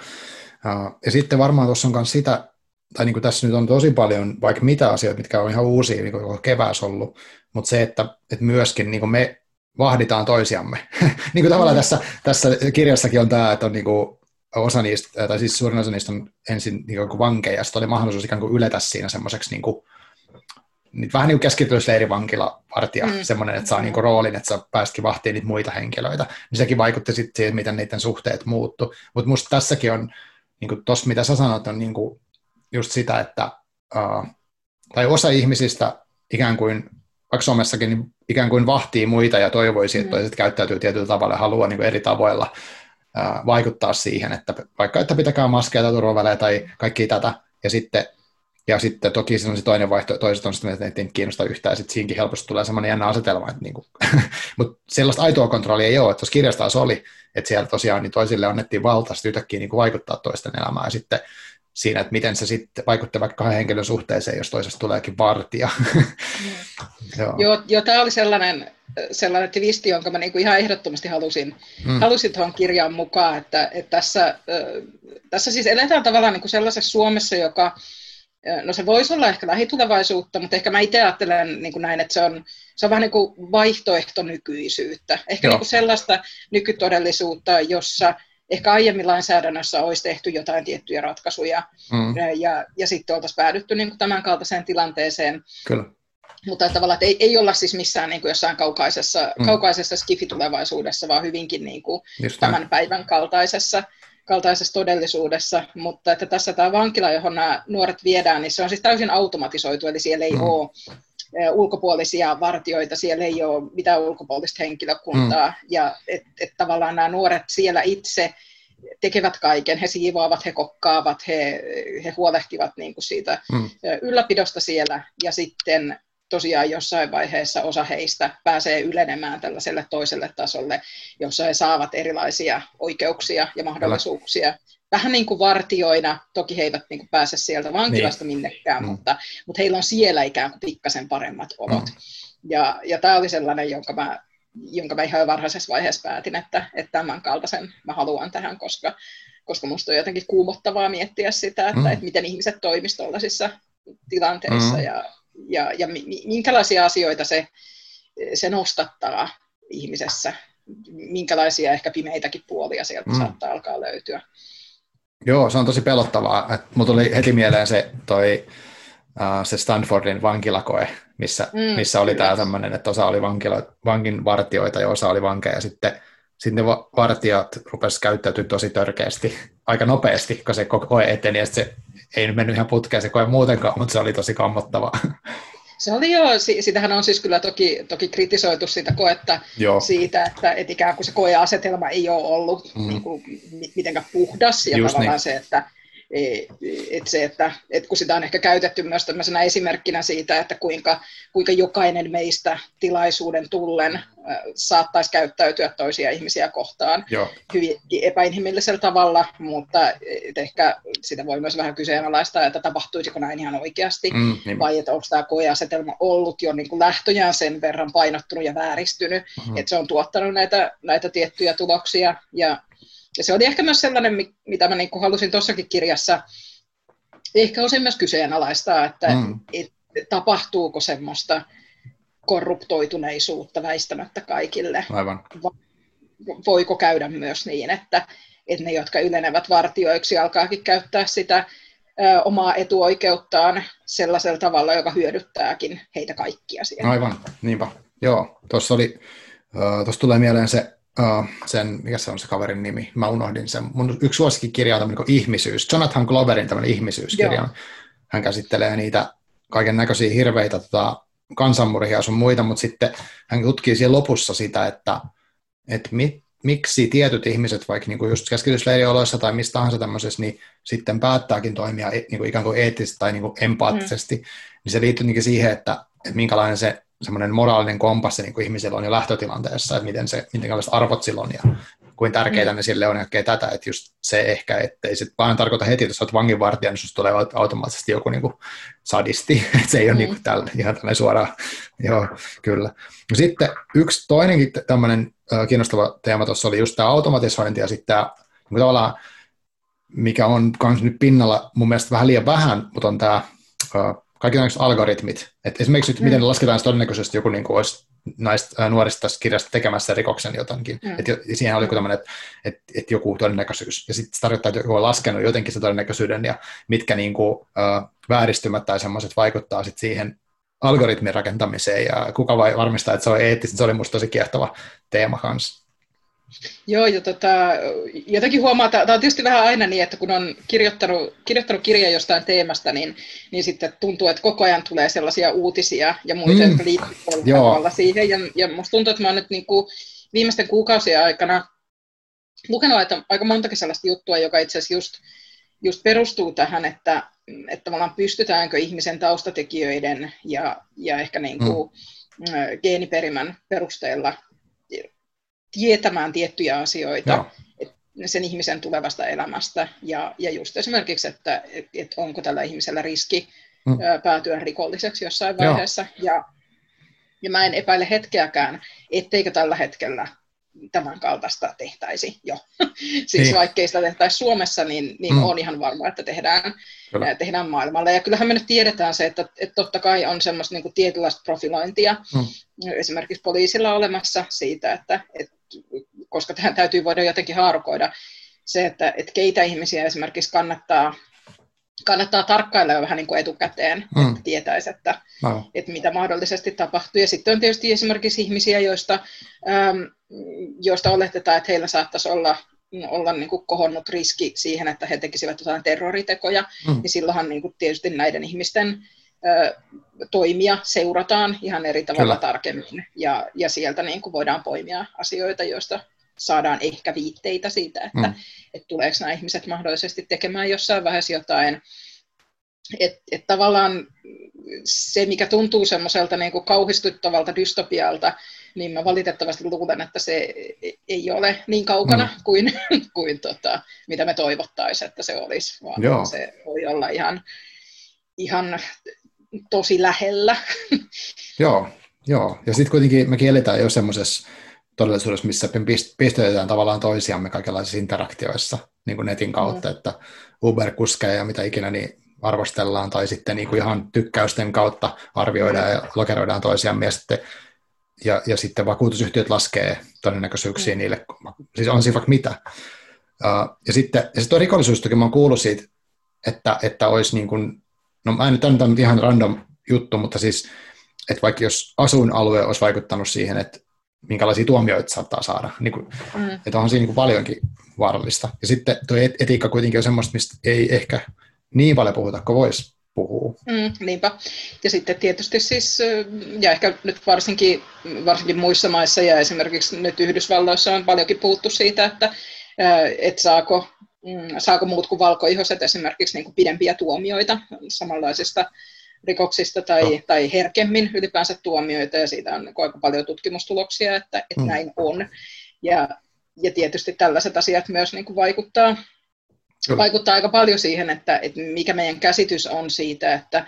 ja, ja sitten varmaan tuossa on myös sitä, tai niin kuin tässä nyt on tosi paljon vaikka mitä asioita, mitkä on ihan uusia, niin kuin kevääs ollut, mutta se, että, että myöskin niin kuin me vahditaan toisiamme. niin kuin tavallaan mm. tässä, tässä kirjassakin on tämä, että on niin kuin osa niistä, tai siis suurin osa niistä on ensin niin kuin vankeja, ja sitten oli mahdollisuus ikään kuin yletä siinä semmoiseksi niin kuin, niin vähän niin kuin keskitysleirivankilavartija, mm. semmoinen, että saa niin kuin roolin, että sä päästkin vahtiin niitä muita henkilöitä, niin sekin vaikutti sitten siihen, miten niiden suhteet muuttu. Mutta musta tässäkin on niin tuossa mitä sä sanot, on niin kuin just sitä, että uh, tai osa ihmisistä ikään kuin, vaikka somessakin, niin ikään kuin vahtii muita ja toivoisi, että mm. toiset käyttäytyy tietyllä tavalla ja haluaa niin kuin eri tavoilla uh, vaikuttaa siihen, että vaikka että pitäkää maskeja tai turvavälejä tai kaikki tätä, ja sitten ja sitten toki se on se toinen vaihtoehto, toiset on sitten, että ei kiinnosta yhtään, ja sitten siinäkin helposti tulee semmoinen jännä asetelma, että niinku, mutta sellaista aitoa kontrollia ei ole, että tuossa kirjassa taas oli, että siellä tosiaan niin toisille annettiin valta sitten yhtäkkiä niin kuin vaikuttaa toisten elämään, ja sitten siinä, että miten se sitten vaikuttaa vaikka kahden henkilön suhteeseen, jos toisesta tuleekin vartija. Joo, joo, joo tämä oli sellainen, sellainen twisti, jonka mä niinku ihan ehdottomasti halusin, mm. halusin tuohon kirjaan mukaan, että, että tässä, tässä siis eletään tavallaan niinku sellaisessa Suomessa, joka No se voisi olla ehkä lähitulevaisuutta, mutta ehkä mä itse ajattelen niin kuin näin, että se on, se on vähän niin kuin vaihtoehto nykyisyyttä. Ehkä niin kuin sellaista nykytodellisuutta, jossa ehkä aiemmin lainsäädännössä olisi tehty jotain tiettyjä ratkaisuja mm. ja, ja sitten oltaisiin päädytty niin kuin tämän kaltaiseen tilanteeseen. Kyllä. Mutta tavallaan, että ei, ei olla siis missään niin kuin jossain kaukaisessa, mm. kaukaisessa skifitulevaisuudessa, vaan hyvinkin niin kuin tämän päivän kaltaisessa kaltaisessa todellisuudessa, mutta että tässä tämä vankila, johon nämä nuoret viedään, niin se on siis täysin automatisoitu, eli siellä ei mm. ole ulkopuolisia vartioita, siellä ei ole mitään ulkopuolista henkilökuntaa, mm. ja että et tavallaan nämä nuoret siellä itse tekevät kaiken, he siivoavat, he kokkaavat, he, he huolehtivat niin kuin siitä mm. ylläpidosta siellä, ja sitten tosiaan jossain vaiheessa osa heistä pääsee ylenemään tällaiselle toiselle tasolle, jossa he saavat erilaisia oikeuksia ja mahdollisuuksia. Vähän niin kuin vartioina, toki he eivät niin kuin pääse sieltä vankilasta niin. minnekään, mm. mutta, mutta heillä on siellä ikään kuin pikkasen paremmat olot. Mm. Ja, ja tämä oli sellainen, jonka mä, jonka mä ihan varhaisessa vaiheessa päätin, että, että tämän kaltaisen mä haluan tähän, koska, koska musta on jotenkin kuumottavaa miettiä sitä, että, mm. että miten ihmiset toimisivat tuollaisissa tilanteissa mm. ja, ja, ja minkälaisia asioita se, se nostattaa ihmisessä, minkälaisia ehkä pimeitäkin puolia sieltä mm. saattaa alkaa löytyä. Joo, se on tosi pelottavaa. Mulla tuli heti mieleen se, toi, uh, se Stanfordin vankilakoe, missä, mm, missä oli tämä tämmöinen, että osa oli vankin vartioita ja osa oli vankeja. Sitten, sitten ne vartijat rupesivat käyttäytymään tosi törkeästi, aika nopeasti, kun se koe eteni, ja se ei nyt mennyt ihan putkeen se koe muutenkaan, mutta se oli tosi kammottava. Se oli jo, sitähän on siis kyllä toki, toki kritisoitu sitä koetta Joo. siitä, että, että ikään kuin se koeasetelma ei ole ollut mm. niin kuin, mitenkään puhdas ja Just tavallaan niin. se, että että se, että, että kun sitä on ehkä käytetty myös tämmöisenä esimerkkinä siitä, että kuinka, kuinka jokainen meistä tilaisuuden tullen saattaisi käyttäytyä toisia ihmisiä kohtaan Joo. hyvin epäinhimillisellä tavalla, mutta ehkä sitä voi myös vähän kyseenalaistaa, että tapahtuisiko näin ihan oikeasti, mm, niin. vai että onko tämä koeasetelma ollut jo niin kuin lähtöjään sen verran painottunut ja vääristynyt, mm-hmm. että se on tuottanut näitä, näitä tiettyjä tuloksia, ja ja se oli ehkä myös sellainen, mitä mä niin halusin tuossakin kirjassa ehkä osin myös kyseenalaistaa, että mm. et, tapahtuuko semmoista korruptoituneisuutta väistämättä kaikille. Aivan. Voiko käydä myös niin, että, että ne, jotka ylenevät vartioiksi, alkaakin käyttää sitä ö, omaa etuoikeuttaan sellaisella tavalla, joka hyödyttääkin heitä kaikkia siellä. Aivan, niinpä. Joo, tuossa oli, tuossa tulee mieleen se uh, sen, mikä se on se kaverin nimi, mä unohdin sen. Mun yksi suosikkikirja on tämmöinen kuin Ihmisyys, Jonathan Gloverin tämmöinen ihmisyyskirja. Joo. Hän käsittelee niitä kaiken näköisiä hirveitä tota, kansanmurhia sun muita, mutta sitten hän tutkii siellä lopussa sitä, että, että mit, miksi tietyt ihmiset, vaikka niin kuin just keskitysleirioloissa tai mistä tahansa tämmöisessä, niin sitten päättääkin toimia e, niin kuin ikään kuin eettisesti tai niin kuin empaattisesti, mm. niin se liittyy siihen, että, että minkälainen se semmoinen moraalinen kompassi niin kuin ihmisellä on jo lähtötilanteessa, että miten se, miten arvot silloin ja kuin tärkeitä mm. ne sille on ja tätä, että just se ehkä, että ei se vaan tarkoita heti, että jos olet vanginvartija, niin tulee automaattisesti joku niin kuin sadisti, että se ei mm. ole niin kuin tällä, ihan tällainen suoraan, joo, kyllä. No sitten yksi toinenkin tämmöinen kiinnostava teema tuossa oli just tämä automatisointi ja sitten tämä niin tavallaan, mikä on myös nyt pinnalla mun mielestä vähän liian vähän, mutta on tämä kaikki algoritmit. Et esimerkiksi nyt, mm. miten lasketaan todennäköisesti joku niin kuin olisi näistä nuorista tästä kirjasta tekemässä rikoksen jotenkin. Mm. Et, siihen oli tämmöinen, että et, et joku todennäköisyys. Ja sitten se tarkoittaa, että joku on laskenut jotenkin se todennäköisyyden ja mitkä niin kuin, ää, vääristymät tai semmoiset vaikuttaa sitten siihen algoritmin rakentamiseen ja kuka vai varmistaa, että se on eettistä. Se oli musta tosi kiehtova teema kanssa. Joo, ja tota, jotenkin huomaa, että tämä on tietysti vähän aina niin, että kun on kirjoittanut, kirjoittanut kirja jostain teemasta, niin, niin sitten tuntuu, että koko ajan tulee sellaisia uutisia ja muita, mm. jotka liittyvät siihen. Ja, ja musta tuntuu, että mä oon nyt niin kuin viimeisten kuukausien aikana lukenut aika, aika montakin sellaista juttua, joka itse asiassa just, just perustuu tähän, että, että tavallaan pystytäänkö ihmisen taustatekijöiden ja, ja ehkä niin kuin, mm. geeniperimän perusteella tietämään tiettyjä asioita Joo. sen ihmisen tulevasta elämästä. Ja, ja just esimerkiksi, että et, onko tällä ihmisellä riski mm. päätyä rikolliseksi jossain vaiheessa. Ja, ja mä en epäile hetkeäkään, etteikö tällä hetkellä tämän kaltaista tehtäisi jo. siis niin. vaikkei sitä tehtäisi Suomessa, niin, niin mm. on ihan varma, että tehdään, Kyllä. tehdään maailmalla. Ja kyllähän me nyt tiedetään se, että, että totta kai on semmoista niin kuin tietynlaista profilointia mm. esimerkiksi poliisilla olemassa siitä, että, että koska tähän täytyy voida jotenkin haarukoida se, että, että keitä ihmisiä esimerkiksi kannattaa kannattaa tarkkailla jo vähän niin kuin etukäteen, mm. että tietäisi, että, no. että mitä mahdollisesti tapahtuu. Ja sitten on tietysti esimerkiksi ihmisiä, joista, ähm, joista oletetaan, että heillä saattaisi olla, olla niin kuin kohonnut riski siihen, että he tekisivät jotain terroritekoja, mm. niin silloinhan niin kuin tietysti näiden ihmisten ö, toimia seurataan ihan eri tavalla Kyllä. tarkemmin, ja, ja sieltä niin kuin voidaan poimia asioita, joista saadaan ehkä viitteitä siitä, että, mm. että tuleeko nämä ihmiset mahdollisesti tekemään jossain vaiheessa jotain. Että et tavallaan se, mikä tuntuu semmoiselta niin kuin kauhistuttavalta dystopialta, niin mä valitettavasti luulen, että se ei ole niin kaukana mm. kuin, kuin tota, mitä me toivottaisiin, että se olisi, vaan Joo. se voi olla ihan, ihan tosi lähellä. Joo, Joo. ja sitten kuitenkin me kielletään jo semmoisessa todellisuudessa, missä pistetään tavallaan toisiamme kaikenlaisissa interaktioissa niin kuin netin kautta, mm. että Uber-kuskeja ja mitä ikinä niin arvostellaan, tai sitten niin kuin ihan tykkäysten kautta arvioidaan ja lokeroidaan toisiamme, ja sitten, ja, ja sitten vakuutusyhtiöt laskee todennäköisyyksiä mm. niille, siis on siinä vaikka mitä. Uh, ja sitten ja sitten tuo rikollisuus, mä oon kuullut siitä, että, että olisi niin kuin, no mä en nyt anna ihan random juttu, mutta siis, että vaikka jos asuinalue olisi vaikuttanut siihen, että minkälaisia tuomioita saattaa saada. Niin kuin, mm. Että onhan siinä niin kuin paljonkin vaarallista. Ja sitten tuo etiikka kuitenkin on semmoista, mistä ei ehkä niin paljon puhuta kuin voisi puhua. Mm, niinpä. Ja sitten tietysti siis, ja ehkä nyt varsinkin, varsinkin muissa maissa ja esimerkiksi nyt Yhdysvalloissa on paljonkin puhuttu siitä, että et saako, mm, saako muut kuin valkoihoset esimerkiksi niin kuin pidempiä tuomioita samanlaisista rikoksista tai, no. tai herkemmin ylipäänsä tuomioita, ja siitä on aika paljon tutkimustuloksia, että, että mm. näin on. Ja, ja tietysti tällaiset asiat myös niin kuin vaikuttaa, Kyllä. vaikuttaa aika paljon siihen, että, että mikä meidän käsitys on siitä, että,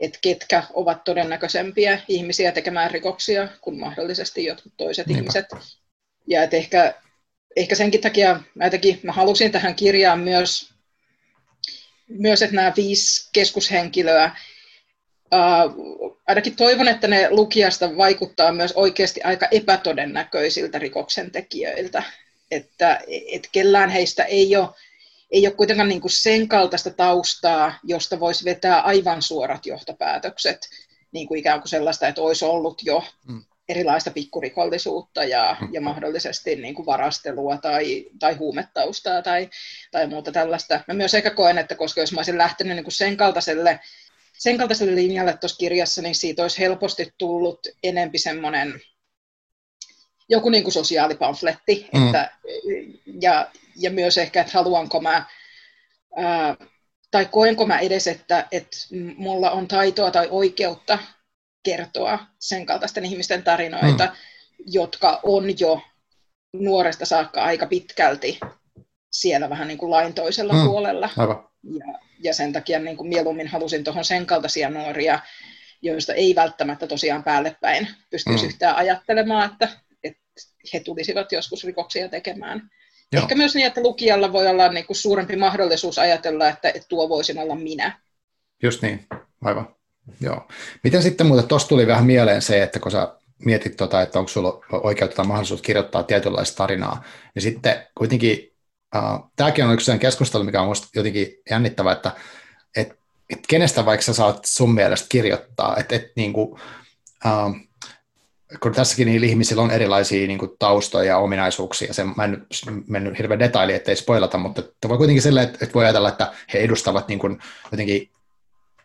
että ketkä ovat todennäköisempiä ihmisiä tekemään rikoksia kuin mahdollisesti jotkut toiset Niinpä. ihmiset. Ja että ehkä, ehkä senkin takia mä, jotenkin, mä halusin tähän kirjaan myös, myös, että nämä viisi keskushenkilöä ainakin toivon, että ne lukijasta vaikuttaa myös oikeasti aika epätodennäköisiltä rikoksentekijöiltä, että et kellään heistä ei ole, ei ole kuitenkaan niin kuin sen kaltaista taustaa, josta voisi vetää aivan suorat johtopäätökset, niin kuin ikään kuin sellaista, että olisi ollut jo mm. erilaista pikkurikollisuutta ja, mm. ja mahdollisesti niin kuin varastelua tai, tai huumetaustaa tai, tai muuta tällaista. Mä myös ehkä koen, että koska jos mä olisin lähtenyt niin kuin sen kaltaiselle sen kaltaiselle linjalle tuossa kirjassa, niin siitä olisi helposti tullut enempi semmoinen joku niin kuin sosiaalipamfletti, mm. että, ja, ja myös ehkä, että haluanko mä, ää, tai koenko mä edes, että, että mulla on taitoa tai oikeutta kertoa sen kaltaisten ihmisten tarinoita, mm. jotka on jo nuoresta saakka aika pitkälti siellä vähän niin kuin lain toisella mm. puolella. Aivan. Ja, ja sen takia niin kuin mieluummin halusin tuohon sen kaltaisia nuoria, joista ei välttämättä tosiaan päälle päin pystyisi mm. yhtään ajattelemaan, että, että he tulisivat joskus rikoksia tekemään. Joo. Ehkä myös niin, että lukijalla voi olla niin kuin suurempi mahdollisuus ajatella, että, että tuo voisin olla minä. Just niin, aivan. Joo. Miten sitten muuten, tuossa tuli vähän mieleen se, että kun sä mietit, tota, että onko sulla oikeutta tai mahdollisuus kirjoittaa tietynlaista tarinaa, niin sitten kuitenkin Uh, tämäkin on yksi keskustelu, mikä on minusta jotenkin jännittävä, että et, et kenestä vaikka sä saat sun mielestä kirjoittaa, että et, niin kuin, uh, kun tässäkin niillä ihmisillä on erilaisia niin kuin, taustoja ja ominaisuuksia, sen, mä en mennyt hirveän detaili, ettei spoilata, mutta että voi kuitenkin sille, että, että voi ajatella, että he edustavat niin kuin, jotenkin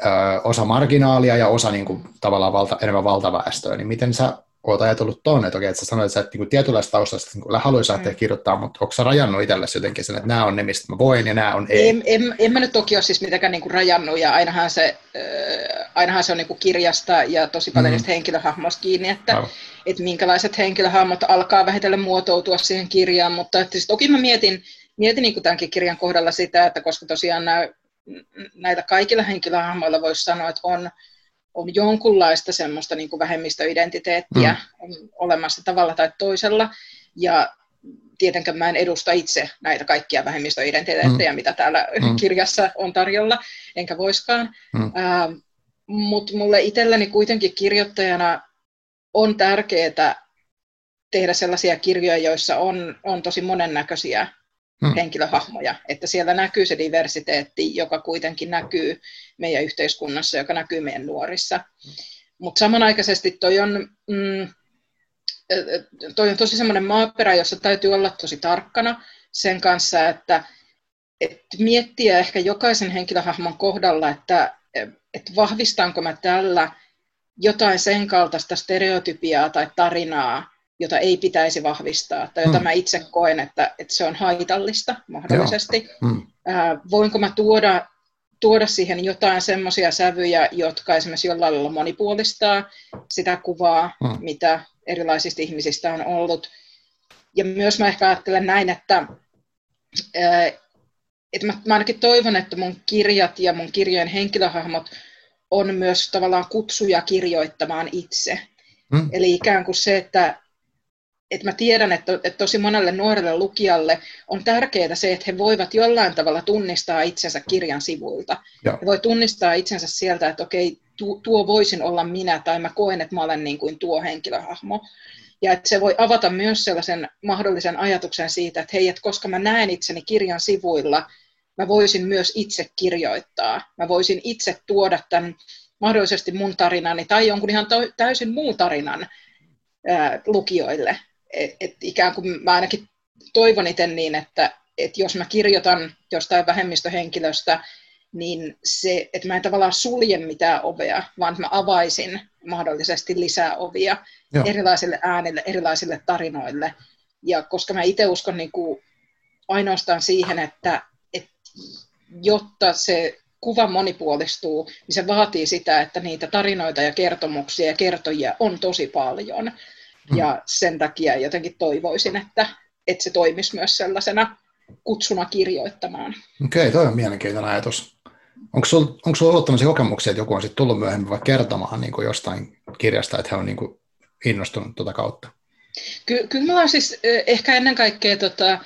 ö, osa marginaalia ja osa niin kuin, tavallaan valta, enemmän valtaväestöä, niin miten sä oot ajatellut tuonne, että okei, että sä sanoit, että sä et niin tietynlaista taustasta niin haluaisi lähteä mm. kirjoittaa, mutta onko sä rajannut itsellesi jotenkin sen, että nämä on ne, mistä mä voin ja nämä on ei? En, en, en mä nyt toki ole siis mitenkään niin kuin rajannut ja ainahan se, äh, ainahan se on niin kuin kirjasta ja tosi paljon mm. niistä henkilöhahmoista kiinni, että, että minkälaiset henkilöhahmot alkaa vähitellen muotoutua siihen kirjaan, mutta että siis toki mä mietin, mietin niin kuin tämänkin kirjan kohdalla sitä, että koska tosiaan nämä, näitä kaikilla henkilöhahmoilla voisi sanoa, että on on jonkunlaista semmoista niin kuin vähemmistöidentiteettiä mm. olemassa tavalla tai toisella. Ja tietenkään mä en edusta itse näitä kaikkia vähemmistöidentiteettejä, mm. mitä täällä mm. kirjassa on tarjolla, enkä voiskaan. Mm. Äh, Mutta mulle itselleni kuitenkin kirjoittajana on tärkeää tehdä sellaisia kirjoja, joissa on, on tosi monennäköisiä hmm. henkilöhahmoja, että siellä näkyy se diversiteetti, joka kuitenkin näkyy meidän yhteiskunnassa, joka näkyy meidän nuorissa. Mutta samanaikaisesti toi on, mm, toi on tosi semmoinen maaperä, jossa täytyy olla tosi tarkkana sen kanssa, että, että miettiä ehkä jokaisen henkilöhahmon kohdalla, että, että vahvistanko mä tällä jotain sen kaltaista stereotypiaa tai tarinaa, jota ei pitäisi vahvistaa tai jota mm. mä itse koen, että, että se on haitallista mahdollisesti. Mm. Äh, voinko mä tuoda, tuoda siihen jotain semmoisia sävyjä, jotka esimerkiksi jollain lailla monipuolistaa sitä kuvaa, mm. mitä erilaisista ihmisistä on ollut. Ja myös mä ehkä ajattelen näin, että, äh, että mä, mä ainakin toivon, että mun kirjat ja mun kirjojen henkilöhahmot on myös tavallaan kutsuja kirjoittamaan itse. Mm. Eli ikään kuin se, että että mä tiedän, että, että tosi monelle nuorelle lukijalle on tärkeää se, että he voivat jollain tavalla tunnistaa itsensä kirjan sivuilta. Ja. He voi tunnistaa itsensä sieltä, että okei, tuo, tuo voisin olla minä, tai mä koen, että mä olen niin kuin tuo henkilöhahmo. Ja että se voi avata myös sellaisen mahdollisen ajatuksen siitä, että hei, että koska mä näen itseni kirjan sivuilla, mä voisin myös itse kirjoittaa. Mä voisin itse tuoda tämän mahdollisesti mun tarinani tai jonkun ihan täysin muun tarinan ää, lukijoille et, et ikään kuin mä ainakin toivon itse niin, että et jos mä kirjoitan jostain vähemmistöhenkilöstä, niin se, että mä en tavallaan sulje mitään ovea, vaan mä avaisin mahdollisesti lisää ovia Joo. erilaisille äänille, erilaisille tarinoille. Ja koska mä itse uskon niin kuin ainoastaan siihen, että, että jotta se kuva monipuolistuu, niin se vaatii sitä, että niitä tarinoita ja kertomuksia ja kertojia on tosi paljon. Mm. Ja sen takia jotenkin toivoisin, että, että se toimisi myös sellaisena kutsuna kirjoittamaan. Okei, okay, toi on mielenkiintoinen ajatus. Onko sinulla onko sul ollut tämmöisiä kokemuksia, että joku on sitten tullut myöhemmin vaikka kertomaan niin kuin jostain kirjasta, että he on niin kuin innostunut tuota kautta? Ky- kyllä mä siis ehkä ennen kaikkea tota,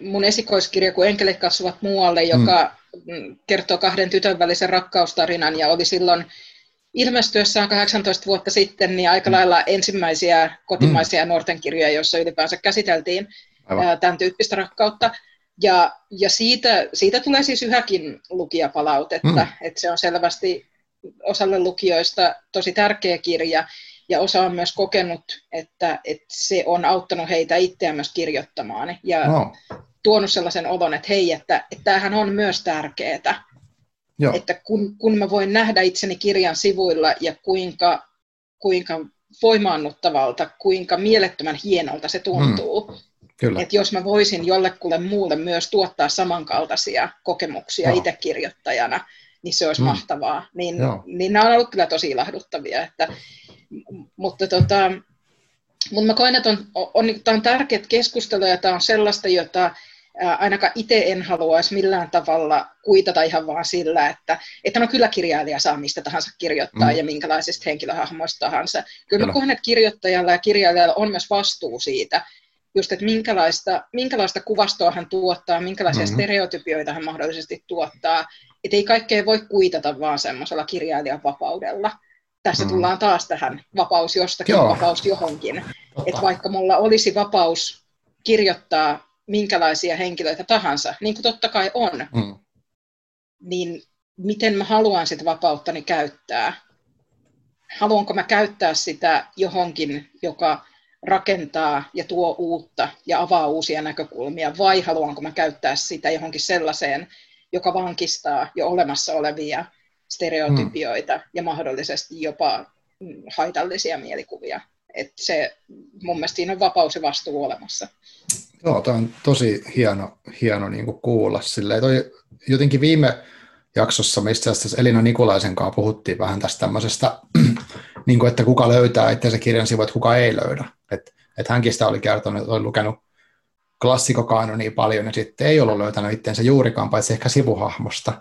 mun esikoiskirja, kun enkelit kasvavat muualle, joka mm. kertoo kahden tytön välisen rakkaustarinan ja oli silloin ilmestyessään 18 vuotta sitten niin aika mm. lailla ensimmäisiä kotimaisia mm. nuorten kirjoja, joissa ylipäänsä käsiteltiin Aivan. tämän tyyppistä rakkautta. Ja, ja siitä, siitä tulee siis yhäkin lukijapalautetta, mm. että se on selvästi osalle lukijoista tosi tärkeä kirja, ja osa on myös kokenut, että, että se on auttanut heitä itseään myös kirjoittamaan, ja no. tuonut sellaisen olon, että hei, että, että tämähän on myös tärkeää, Joo. Että kun, kun mä voin nähdä itseni kirjan sivuilla ja kuinka, kuinka voimaannuttavalta, kuinka mielettömän hienolta se tuntuu. Mm. Kyllä. Että jos mä voisin jollekulle muulle myös tuottaa samankaltaisia kokemuksia Joo. itse kirjoittajana, niin se olisi mm. mahtavaa. Niin, niin nämä on ollut kyllä tosi ilahduttavia. Että, mutta tota, mutta mä koen, että on, on, on, tämä on tärkeät keskustelua ja tämä on sellaista, jota ainakaan itse en haluaisi millään tavalla kuitata ihan vaan sillä, että, että no kyllä kirjailija saa mistä tahansa kirjoittaa mm. ja minkälaisista henkilöhahmoista tahansa. Kyllä mä koen, että kirjoittajalla ja kirjailijalla on myös vastuu siitä, just, että minkälaista, minkälaista kuvastoa hän tuottaa, minkälaisia mm-hmm. stereotypioita hän mahdollisesti tuottaa. Että ei kaikkea voi kuitata vaan semmoisella kirjailijan vapaudella. Tässä mm. tullaan taas tähän vapaus jostakin, Joo. vapaus johonkin. Että vaikka mulla olisi vapaus kirjoittaa minkälaisia henkilöitä tahansa, niin kuin totta kai on, mm. niin miten mä haluan sitä vapauttani käyttää. haluanko mä käyttää sitä johonkin, joka rakentaa ja tuo uutta ja avaa uusia näkökulmia, vai haluanko mä käyttää sitä johonkin sellaiseen, joka vankistaa jo olemassa olevia stereotypioita hmm. ja mahdollisesti jopa haitallisia mielikuvia. Et se, mun mielestä siinä on vapaus ja vastuu olemassa. Joo, tämä on tosi hieno, hieno niin kuin kuulla. Silleen, toi, jotenkin viime jaksossa me itse asiassa Elina Nikolaisen kanssa puhuttiin vähän tästä tämmöisestä, niin kuin, että kuka löytää itse kirjan sivut, että kuka ei löydä. Et, et hänkin sitä oli kertonut, että oli lukenut niin paljon ja sitten ei ollut löytänyt itseensä juurikaan, paitsi ehkä sivuhahmosta.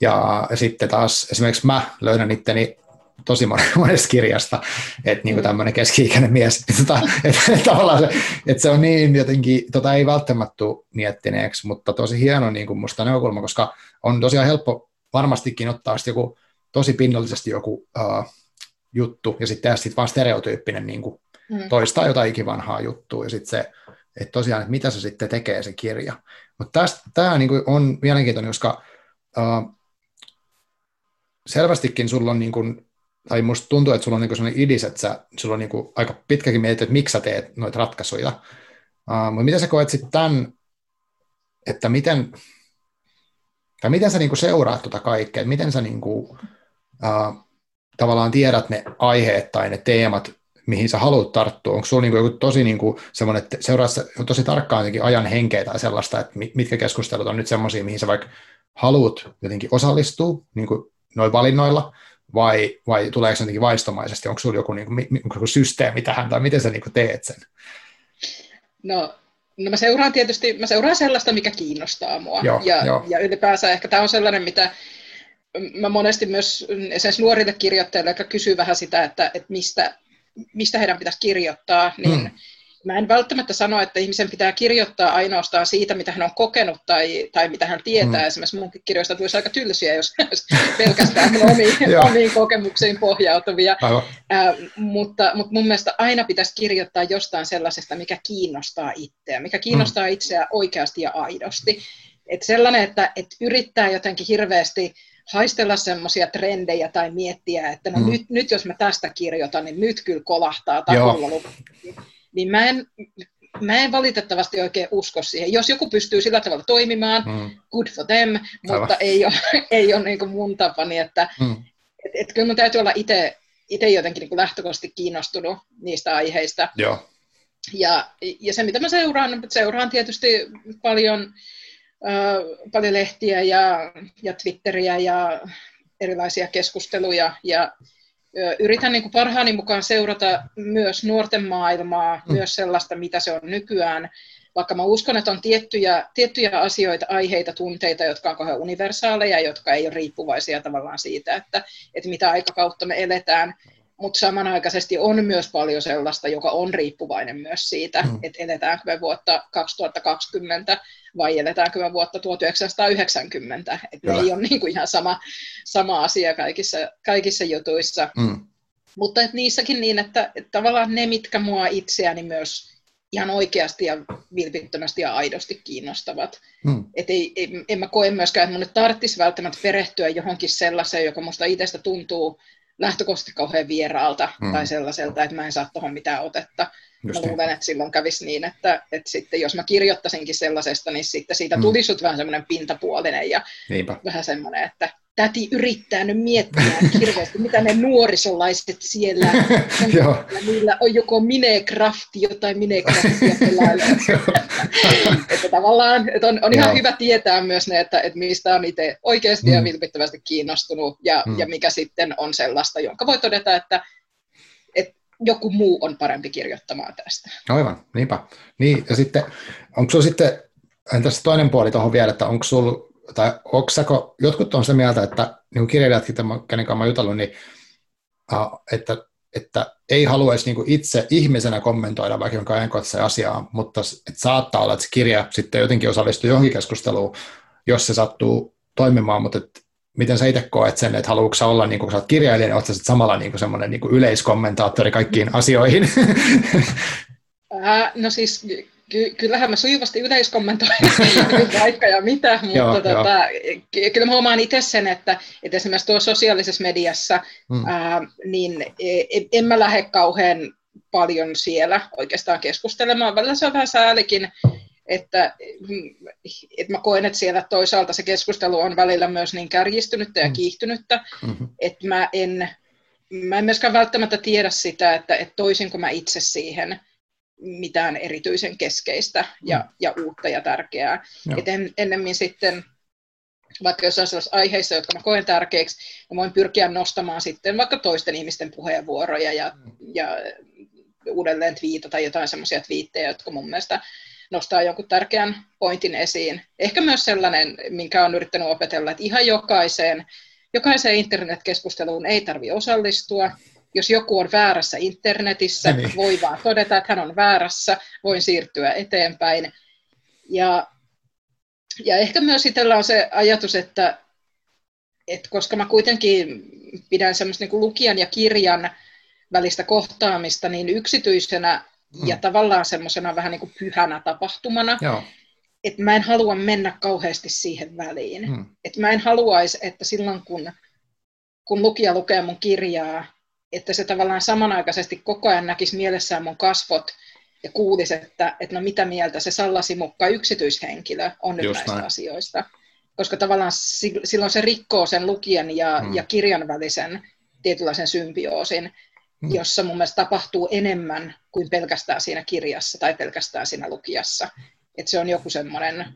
Ja sitten taas esimerkiksi mä löydän itteni tosi monesta kirjasta, että niin tämmöinen keski-ikäinen mies, tota, että, että, tavallaan se, että se on niin jotenkin, tota ei välttämättä tule miettineeksi, mutta tosi hieno niin kuin musta näkökulma, koska on tosiaan helppo varmastikin ottaa joku tosi pinnallisesti joku uh, juttu ja sitten tehdä sitten vaan stereotyyppinen niin kuin mm. toistaa jotain ikivanhaa juttua ja sitten se, että tosiaan, että mitä se sitten tekee se kirja. Mutta tämä niin on mielenkiintoinen, koska uh, selvästikin sulla on niin kuin tai musta tuntuu, että sulla on niinku sellainen idis, että sä, sulla on niinku aika pitkäkin mietit, että miksi sä teet noita ratkaisuja. Uh, mutta miten sä koet sitten tämän, että miten, tai miten sä niinku seuraat tuota kaikkea, että miten sä niinku, uh, tavallaan tiedät ne aiheet tai ne teemat, mihin sä haluat tarttua? Onko sulla niinku joku tosi niinku semmoinen, että seuraat tosi tarkkaan jotenkin ajan henkeä tai sellaista, että mitkä keskustelut on nyt semmoisia, mihin sä vaikka haluat jotenkin osallistua niin noin valinnoilla, vai, vai tuleeko se jotenkin vaistomaisesti? Onko sinulla joku, niin kuin, joku systeemi tähän, tai miten sä niin kuin teet sen? No, no mä seuraan tietysti, mä seuraan sellaista, mikä kiinnostaa mua. Joo, ja, jo. ja ylipäänsä ehkä tämä on sellainen, mitä mä monesti myös esimerkiksi nuorille kirjoittajille, jotka kysyy vähän sitä, että, että mistä, mistä heidän pitäisi kirjoittaa, niin hmm Mä en välttämättä sano, että ihmisen pitää kirjoittaa ainoastaan siitä, mitä hän on kokenut tai, tai mitä hän tietää. Mm. Esimerkiksi mun kirjoista tulisi aika tylsiä, jos pelkästään omiin, omiin kokemuksiin pohjautuvia. Äh, mutta, mutta mun mielestä aina pitäisi kirjoittaa jostain sellaisesta, mikä kiinnostaa itseä, mikä kiinnostaa mm. itseä oikeasti ja aidosti. Et sellainen, että, että yrittää jotenkin hirveästi haistella semmoisia trendejä tai miettiä, että no mm. nyt, nyt jos mä tästä kirjoitan, niin nyt kyllä kolahtaa takulla niin mä en, mä en valitettavasti oikein usko siihen. Jos joku pystyy sillä tavalla toimimaan, mm. good for them, mutta ei ole, ei ole niin kuin mun tapani, että mm. et, et kyllä mun täytyy olla itse jotenkin niin lähtökohtaisesti kiinnostunut niistä aiheista. Joo. Ja, ja se, mitä mä seuraan, seuraan tietysti paljon, äh, paljon lehtiä ja, ja Twitteriä ja erilaisia keskusteluja ja yritän niin kuin parhaani mukaan seurata myös nuorten maailmaa, mm. myös sellaista, mitä se on nykyään, vaikka mä uskon, että on tiettyjä, tiettyjä asioita, aiheita, tunteita, jotka on kauhean universaaleja, jotka ei ole riippuvaisia tavallaan siitä, että, että mitä aikakautta me eletään, mutta samanaikaisesti on myös paljon sellaista, joka on riippuvainen myös siitä, mm. että eletäänkö me vuotta 2020 vai eletäänkö me vuotta 1990. Että ei ole niin kuin ihan sama, sama asia kaikissa, kaikissa jutuissa. Mm. Mutta että niissäkin niin, että, että tavallaan ne, mitkä mua itseäni myös ihan oikeasti ja vilpittömästi ja aidosti kiinnostavat. Mm. Et ei, ei, en mä koe myöskään, että mun nyt tarvitsisi välttämättä perehtyä johonkin sellaiseen, joka musta itsestä tuntuu lähtökohtaisesti kauhean vieraalta mm. tai sellaiselta, että mä en saa tuohon mitään otetta. Just mä luulen, niin. että silloin kävisi niin, että, että sitten jos mä kirjoittaisinkin sellaisesta, niin sitten siitä mm. tulisi vähän semmoinen pintapuolinen ja Niinpä. vähän semmoinen, että täti yrittää nyt miettiä hirveästi, mitä ne nuorisolaiset siellä, niillä on joko Minecrafti, jotain Minecraftia pelailee. että tavallaan että on, on ihan hyvä tietää myös ne, että, että mistä on itse oikeasti mm. ja vilpittävästi kiinnostunut ja, mm. ja mikä sitten on sellaista, jonka voi todeta, että joku muu on parempi kirjoittamaan tästä. Aivan, niinpä. Niin, ja sitten, onko sinulla sitten, entäs toinen puoli tuohon vielä, että onko sinulla tai onko jotkut on sitä mieltä, että niin kirjailijatkin, kenen kanssa jutellut, niin että, että ei haluaisi niin itse ihmisenä kommentoida vaikka jonka ajankohtaisen asiaa, mutta että saattaa olla, että se kirja sitten jotenkin osallistuu johonkin keskusteluun, jos se sattuu toimimaan, mutta että miten sä itse koet sen, että haluatko olla, niin kun sä oot kirjailija, niin oot samalla niin semmoinen niin kuin yleiskommentaattori kaikkiin asioihin? Äh, no siis ky- kyllähän mä sujuvasti yleiskommentoin vaikka ja mitä, mutta joo, tota, jo. kyllä mä huomaan itse sen, että, että esimerkiksi tuossa sosiaalisessa mediassa, mm. ää, niin e, e, en mä lähde kauhean paljon siellä oikeastaan keskustelemaan. Välillä se on vähän säälikin, että, että mä koen, että siellä toisaalta se keskustelu on välillä myös niin kärjistynyttä ja mm. kiihtynyttä, mm-hmm. että mä en, mä en myöskään välttämättä tiedä sitä, että, että toisinko mä itse siihen mitään erityisen keskeistä ja, mm. ja uutta ja tärkeää. Et en, ennemmin sitten, vaikka jossain sellaisissa aiheissa, jotka mä koen tärkeiksi, mä voin pyrkiä nostamaan sitten vaikka toisten ihmisten puheenvuoroja ja, mm. ja uudelleen twiitata jotain semmoisia twiittejä, jotka mun mielestä nostaa jonkun tärkeän pointin esiin. Ehkä myös sellainen, minkä on yrittänyt opetella, että ihan jokaiseen, jokaiseen internetkeskusteluun ei tarvi osallistua. Jos joku on väärässä internetissä, niin. voi vaan todeta, että hän on väärässä, voin siirtyä eteenpäin. Ja, ja ehkä myös itsellä on se ajatus, että, että koska mä kuitenkin pidän semmoista niin lukijan ja kirjan välistä kohtaamista, niin yksityisenä mm. ja tavallaan semmoisena vähän niin kuin pyhänä tapahtumana. Joo. Että mä en halua mennä kauheasti siihen väliin. Mm. Että mä en haluaisi, että silloin kun, kun lukija lukee mun kirjaa, että se tavallaan samanaikaisesti koko ajan näkisi mielessään mun kasvot ja kuulisi, että, että no mitä mieltä se Sallasimukka yksityishenkilö on nyt Just näistä näin. asioista. Koska tavallaan silloin se rikkoo sen lukijan ja, mm. ja kirjan välisen tietynlaisen symbioosin. Mm. jossa mun mielestä tapahtuu enemmän kuin pelkästään siinä kirjassa tai pelkästään siinä lukijassa. Että se on joku semmoinen,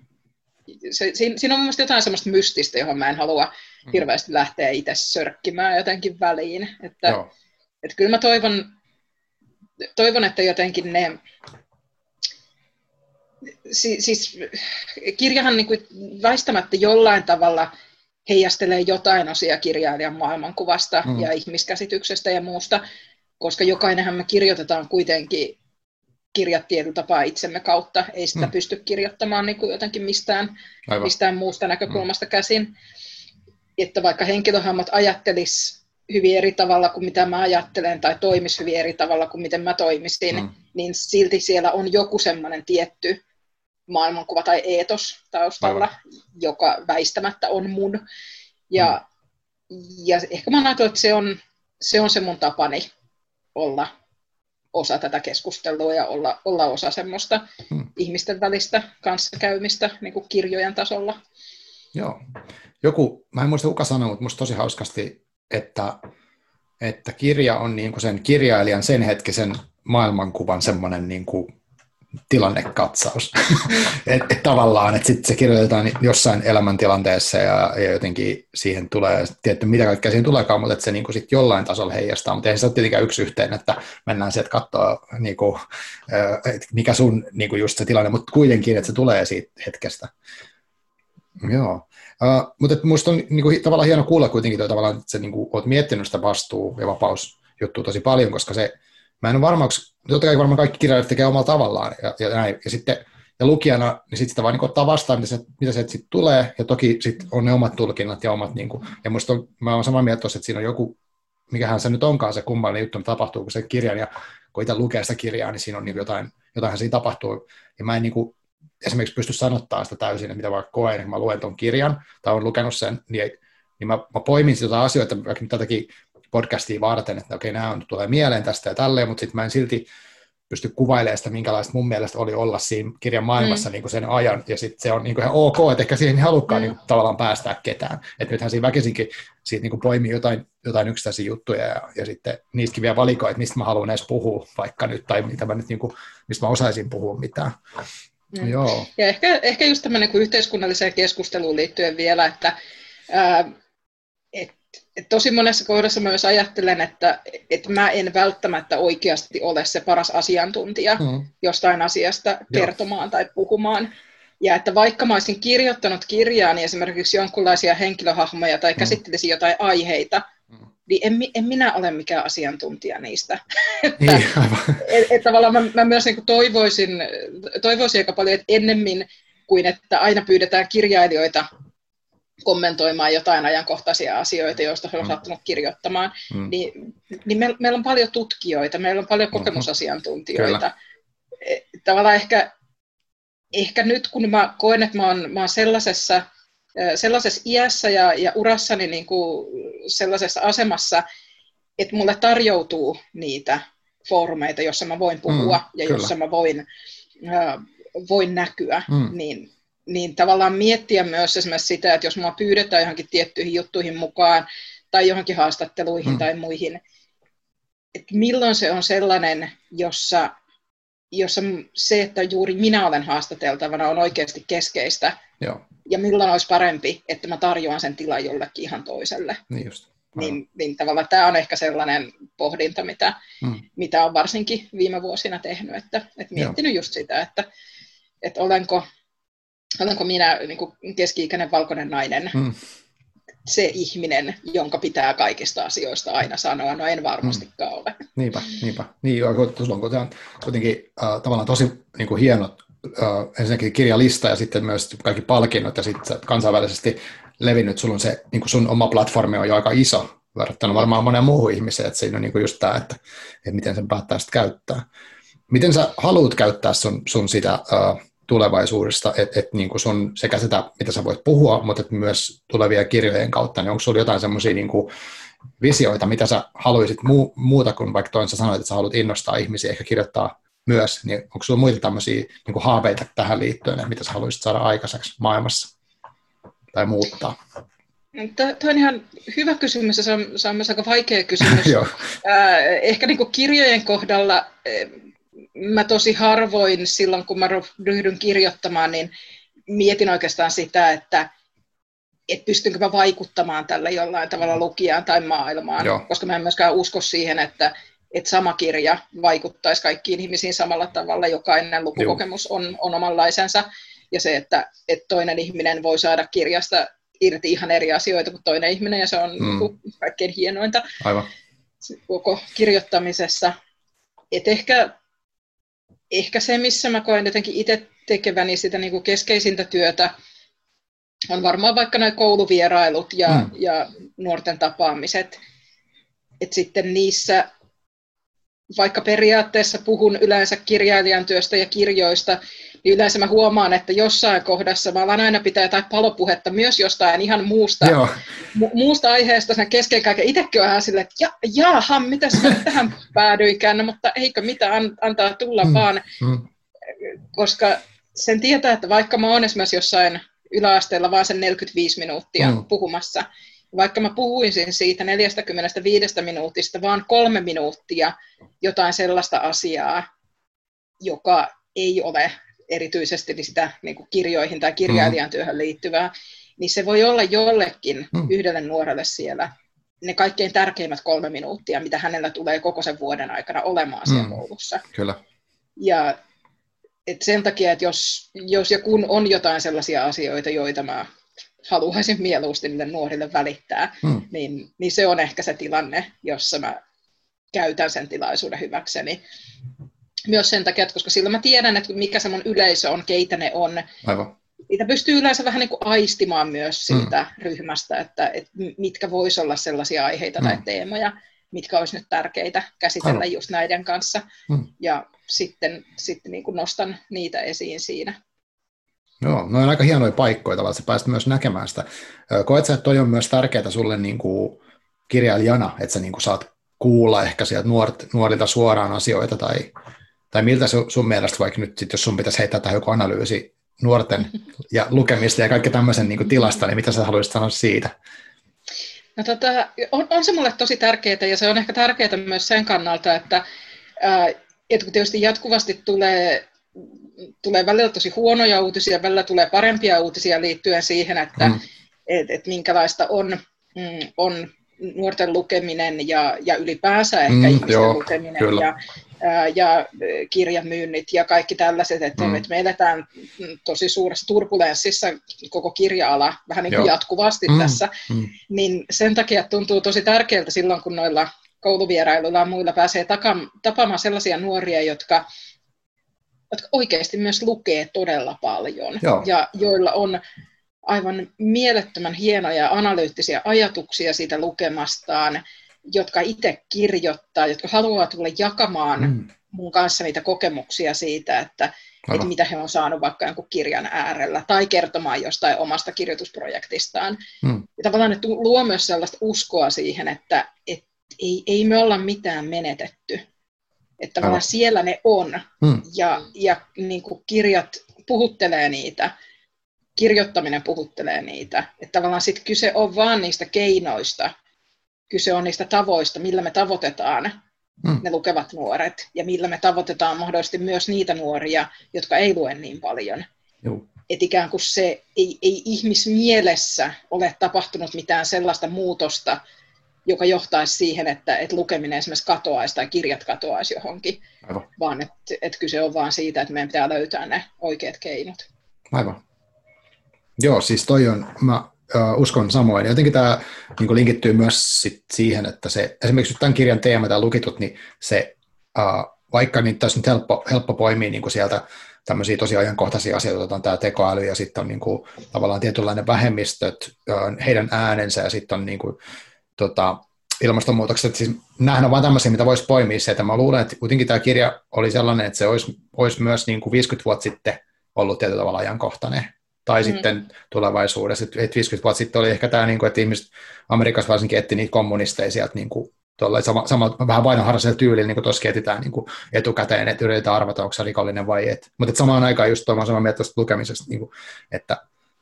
se, siinä, siinä on mun mielestä jotain semmoista mystistä, johon mä en halua mm. hirveästi lähteä itse sörkkimään jotenkin väliin. Että, että kyllä mä toivon, toivon, että jotenkin ne, si, siis kirjahan niin kuin väistämättä jollain tavalla heijastelee jotain osia kirjailijan maailmankuvasta mm. ja ihmiskäsityksestä ja muusta, koska jokainenhan me kirjoitetaan kuitenkin kirjat tietyllä tapaa itsemme kautta, ei sitä mm. pysty kirjoittamaan niin kuin jotenkin mistään, mistään muusta näkökulmasta mm. käsin. Että vaikka henkilöhahmot ajattelis hyvin eri tavalla kuin mitä mä ajattelen, tai toimis hyvin eri tavalla kuin miten mä toimisin, mm. niin silti siellä on joku semmoinen tietty maailmankuva tai eetos taustalla, Aivan. joka väistämättä on mun. Ja, mm. ja ehkä mä ajattelen, että se on, se on se mun tapani olla osa tätä keskustelua ja olla, olla osa semmoista hmm. ihmisten välistä kanssakäymistä niin kuin kirjojen tasolla. Joo. Joku, mä en muista kuka sanoi, mutta musta tosi hauskasti, että, että kirja on niin kuin sen kirjailijan sen hetkisen maailmankuvan semmoinen niin kuin tilannekatsaus. et, et tavallaan, että sitten se kirjoitetaan jossain elämäntilanteessa ja, ja jotenkin siihen tulee, tietty mitä kaikkea siihen tuleekaan, mutta että se niin sit jollain tasolla heijastaa, mutta ei se ole tietenkään yksi yhteen, että mennään sieltä katsoa, niin kuin, että mikä sun niin kuin just se tilanne, mutta kuitenkin, että se tulee siitä hetkestä. Joo. Uh, mutta minusta on niin kuin, tavallaan hieno kuulla kuitenkin, että tavallaan, että sä niin kuin, olet miettinyt sitä vastuu- ja vapausjuttua tosi paljon, koska se, mä en ole varma, totta kai varmaan kaikki kirjailijat tekee omalla tavallaan ja, ja näin. Ja sitten ja lukijana, niin sitten sitä vaan niin ottaa vastaan, mitä se, mitä se sitten tulee, ja toki sitten on ne omat tulkinnat ja omat, niin kuin, ja musta on, mä samaa mieltä tuossa, että siinä on joku, mikähän se nyt onkaan se kummallinen juttu, mitä tapahtuu, kun se kirjan, ja kun itse lukee sitä kirjaa, niin siinä on niin jotain, jotain siinä tapahtuu, ja mä en niin kuin, esimerkiksi pysty sanottaa sitä täysin, että mitä vaikka koen, kun mä luen tuon kirjan, tai olen lukenut sen, niin, niin mä, mä poimin sitä asioita, vaikka tätäkin podcastia varten, että okei, nämä on, tulee mieleen tästä ja tälleen, mutta sitten mä en silti pysty kuvailemaan sitä, minkälaista mun mielestä oli olla siinä kirjan maailmassa mm. niin kuin sen ajan, ja sitten se on niin kuin ihan ok, että ehkä siihen ei halukkaan mm. niin kuin, tavallaan päästää ketään. Että nythän siinä väkisinkin siitä niin kuin poimii jotain, jotain yksittäisiä juttuja, ja, ja sitten niistäkin vielä valikoi, että mistä mä haluan edes puhua vaikka nyt, tai mitä mä nyt, niin kuin, mistä mä osaisin puhua mitään. Mm. Joo. Ja ehkä, ehkä just tämmöinen niin yhteiskunnalliseen keskusteluun liittyen vielä, että ää, et tosi monessa kohdassa mä myös ajattelen, että, että mä en välttämättä oikeasti ole se paras asiantuntija mm. jostain asiasta kertomaan Joo. tai puhumaan. Ja että vaikka mä olisin kirjoittanut kirjaa, niin esimerkiksi jonkinlaisia henkilöhahmoja tai mm. käsittelisin jotain aiheita, mm. niin en, en minä ole mikään asiantuntija niistä. että, niin, et, et tavallaan mä, mä myös niin toivoisin, toivoisin aika paljon, että ennemmin kuin että aina pyydetään kirjailijoita kommentoimaan jotain ajankohtaisia asioita, joista he on mm. sattunut kirjoittamaan, mm. niin, niin me, meillä on paljon tutkijoita, meillä on paljon mm-hmm. kokemusasiantuntijoita. Kyllä. E, tavallaan ehkä ehkä nyt kun mä koen, että mä oon, mä oon sellaisessa, sellaisessa iässä ja, ja urassani niin kuin sellaisessa asemassa, että mulle tarjoutuu niitä foorumeita, jossa mä voin puhua mm, ja kyllä. jossa mä voin, äh, voin näkyä, mm. niin, niin tavallaan miettiä myös esimerkiksi sitä, että jos mua pyydetään johonkin tiettyihin juttuihin mukaan tai johonkin haastatteluihin mm. tai muihin, että milloin se on sellainen, jossa, jossa se, että juuri minä olen haastateltavana, on oikeasti keskeistä. Joo. Ja milloin olisi parempi, että mä tarjoan sen tilan jollekin ihan toiselle. Niin just. Niin, niin tavallaan tämä on ehkä sellainen pohdinta, mitä, mm. mitä on varsinkin viime vuosina tehnyt, että, että miettinyt Joo. just sitä, että, että olenko, olenko minä niin kuin keski-ikäinen valkoinen nainen mm. se ihminen, jonka pitää kaikista asioista aina sanoa, no en varmastikaan mm. ole. Niinpä, niinpä. Niin, sulla on on kuitenkin äh, tavallaan tosi niin kuin hienot äh, ensinnäkin kirjalista ja sitten myös kaikki palkinnot ja sitten kansainvälisesti levinnyt, sulla on se, niin kuin sun oma platformi on jo aika iso verrattuna varmaan monen muuhun ihmiseen, että siinä on niin kuin just tämä, että, että miten sen päättää sitten käyttää. Miten sä haluat käyttää sun, sun sitä uh, tulevaisuudesta, että et niin sun sekä sitä, mitä sä voit puhua, mutta et myös tulevia kirjojen kautta, niin onko sulla jotain semmoisia niin visioita, mitä sä haluaisit muu, muuta kuin vaikka toin sä sanoit, että sä haluat innostaa ihmisiä, ehkä kirjoittaa myös, niin onko sulla muita tämmöisiä niin haaveita tähän liittyen, että mitä sä haluaisit saada aikaiseksi maailmassa? tai muuttaa? Tuo on ihan hyvä kysymys ja se on, se on myös aika vaikea kysymys. Ehkä niin kuin kirjojen kohdalla mä tosi harvoin silloin, kun mä ryhdyn kirjoittamaan, niin mietin oikeastaan sitä, että et pystynkö mä vaikuttamaan tällä jollain tavalla lukijaan tai maailmaan, Joo. koska mä en myöskään usko siihen, että, että sama kirja vaikuttaisi kaikkiin ihmisiin samalla tavalla. Jokainen lukukokemus on, on omanlaisensa ja se, että, että toinen ihminen voi saada kirjasta irti ihan eri asioita kuin toinen ihminen, ja se on mm. Kaikkein hienointa Aivan. koko kirjoittamisessa. Et ehkä, ehkä se, missä mä koen jotenkin itse tekeväni sitä niin kuin keskeisintä työtä, on varmaan vaikka nämä kouluvierailut ja, mm. ja nuorten tapaamiset. Et sitten niissä, vaikka periaatteessa puhun yleensä kirjailijan työstä ja kirjoista, niin yleensä mä huomaan, että jossain kohdassa mä alan aina pitää jotain palopuhetta myös jostain ihan muusta, mu- muusta aiheesta sen kesken kaiken. Itsekin on ihan silleen, että ja, jaaha, mitä tähän päädyinkään, no, mutta eikö mitä an, antaa tulla mm, vaan, mm. koska sen tietää, että vaikka mä oon esimerkiksi jossain yläasteella vaan sen 45 minuuttia mm. puhumassa, vaikka mä puhuisin siitä 45 minuutista vaan kolme minuuttia jotain sellaista asiaa, joka ei ole erityisesti niin sitä niin kuin kirjoihin tai kirjailijan työhön liittyvää, niin se voi olla jollekin mm. yhdelle nuorelle siellä ne kaikkein tärkeimmät kolme minuuttia, mitä hänellä tulee koko sen vuoden aikana olemaan siellä mm. koulussa. Kyllä. Ja et sen takia, että jos, jos ja kun on jotain sellaisia asioita, joita mä haluaisin mieluusti niille nuorille välittää, mm. niin, niin se on ehkä se tilanne, jossa mä käytän sen tilaisuuden hyväkseni myös sen takia, että koska silloin mä tiedän, että mikä se mun yleisö on, keitä ne on. Aivan. Niitä pystyy yleensä vähän niin kuin aistimaan myös siitä mm. ryhmästä, että, että mitkä vois olla sellaisia aiheita mm. tai teemoja, mitkä olisi nyt tärkeitä käsitellä Aivan. just näiden kanssa. Mm. Ja sitten, sitten niin kuin nostan niitä esiin siinä. Joo, no on aika hienoja paikkoja tavallaan, että sä pääset myös näkemään sitä. Koet sä, että toi on myös tärkeää sulle niin kuin kirjailijana, että sä niin kuin saat kuulla ehkä sieltä nuorilta suoraan asioita tai tai miltä sun, sun mielestä vaikka nyt, sit, jos sun pitäisi heittää tähän joku analyysi nuorten ja lukemista ja kaikki tämmöisen niin tilasta, niin mitä sä haluaisit sanoa siitä? No, tota, on, on se mulle tosi tärkeää ja se on ehkä tärkeää myös sen kannalta, että, ää, että kun tietysti jatkuvasti tulee, tulee välillä tosi huonoja uutisia, välillä tulee parempia uutisia liittyen siihen, että mm. et, et minkälaista on, mm, on nuorten lukeminen ja, ja ylipäänsä ehkä mm, ihmisten joo, lukeminen kyllä. ja, ja kirjamyynnit ja kaikki tällaiset, että mm. me eletään tosi suuressa turbulenssissa koko kirja-ala vähän niin kuin jatkuvasti mm. tässä, mm. niin sen takia tuntuu tosi tärkeältä silloin, kun noilla kouluvierailuilla ja muilla pääsee tapaamaan sellaisia nuoria, jotka, jotka oikeasti myös lukee todella paljon Joo. ja joilla on aivan mielettömän hienoja analyyttisiä ajatuksia siitä lukemastaan, jotka itse kirjoittaa, jotka haluaa tulla jakamaan mm. mun kanssa niitä kokemuksia siitä, että, että mitä he on saanut vaikka jonkun kirjan äärellä tai kertomaan jostain omasta kirjoitusprojektistaan. Hmm. Ja tavallaan ne luo myös sellaista uskoa siihen, että, että ei, ei me olla mitään menetetty. Että tavallaan siellä ne on hmm. ja, ja niin kuin kirjat puhuttelee niitä, kirjoittaminen puhuttelee niitä. Että tavallaan sitten kyse on vaan niistä keinoista, kyse on niistä tavoista, millä me tavoitetaan mm. ne lukevat nuoret ja millä me tavoitetaan mahdollisesti myös niitä nuoria, jotka ei lue niin paljon. Että ikään kuin se ei, ei ihmismielessä ole tapahtunut mitään sellaista muutosta, joka johtaisi siihen, että, että lukeminen esimerkiksi katoaisi tai kirjat katoaisi johonkin, Aivan. vaan että, että kyse on vaan siitä, että meidän pitää löytää ne oikeat keinot. Aivan. Joo, siis toi on, mä uskon samoin. Jotenkin tämä niin linkittyy myös sit siihen, että se, esimerkiksi tämän kirjan teema tai lukitut, niin se, uh, vaikka niin tässä nyt helppo, helppo poimia niin sieltä tämmöisiä tosi ajankohtaisia asioita, on tämä tekoäly ja sitten on niin kuin, tavallaan tietynlainen vähemmistöt, heidän äänensä ja sitten on niin kuin, tota, ilmastonmuutokset, siis nämähän on vain tämmöisiä, mitä voisi poimia. Se, että mä luulen, että kuitenkin tämä kirja oli sellainen, että se olisi, olisi myös niin kuin 50 vuotta sitten ollut tietyllä tavalla ajankohtainen tai mm. sitten tulevaisuudessa. Et 50 vuotta sitten oli ehkä tämä, niin kuin, että ihmiset Amerikassa varsinkin etti niitä kommunisteja sieltä niin kuin, sama, sama, vähän vainoharraisella tyylillä, niin kuin tuossa etsitään niin kuin etukäteen, että yritetään arvata, onko se rikollinen vai et. Mutta samaan aikaan just tuomaan samaa mieltä tuosta lukemisesta, niin kuin, että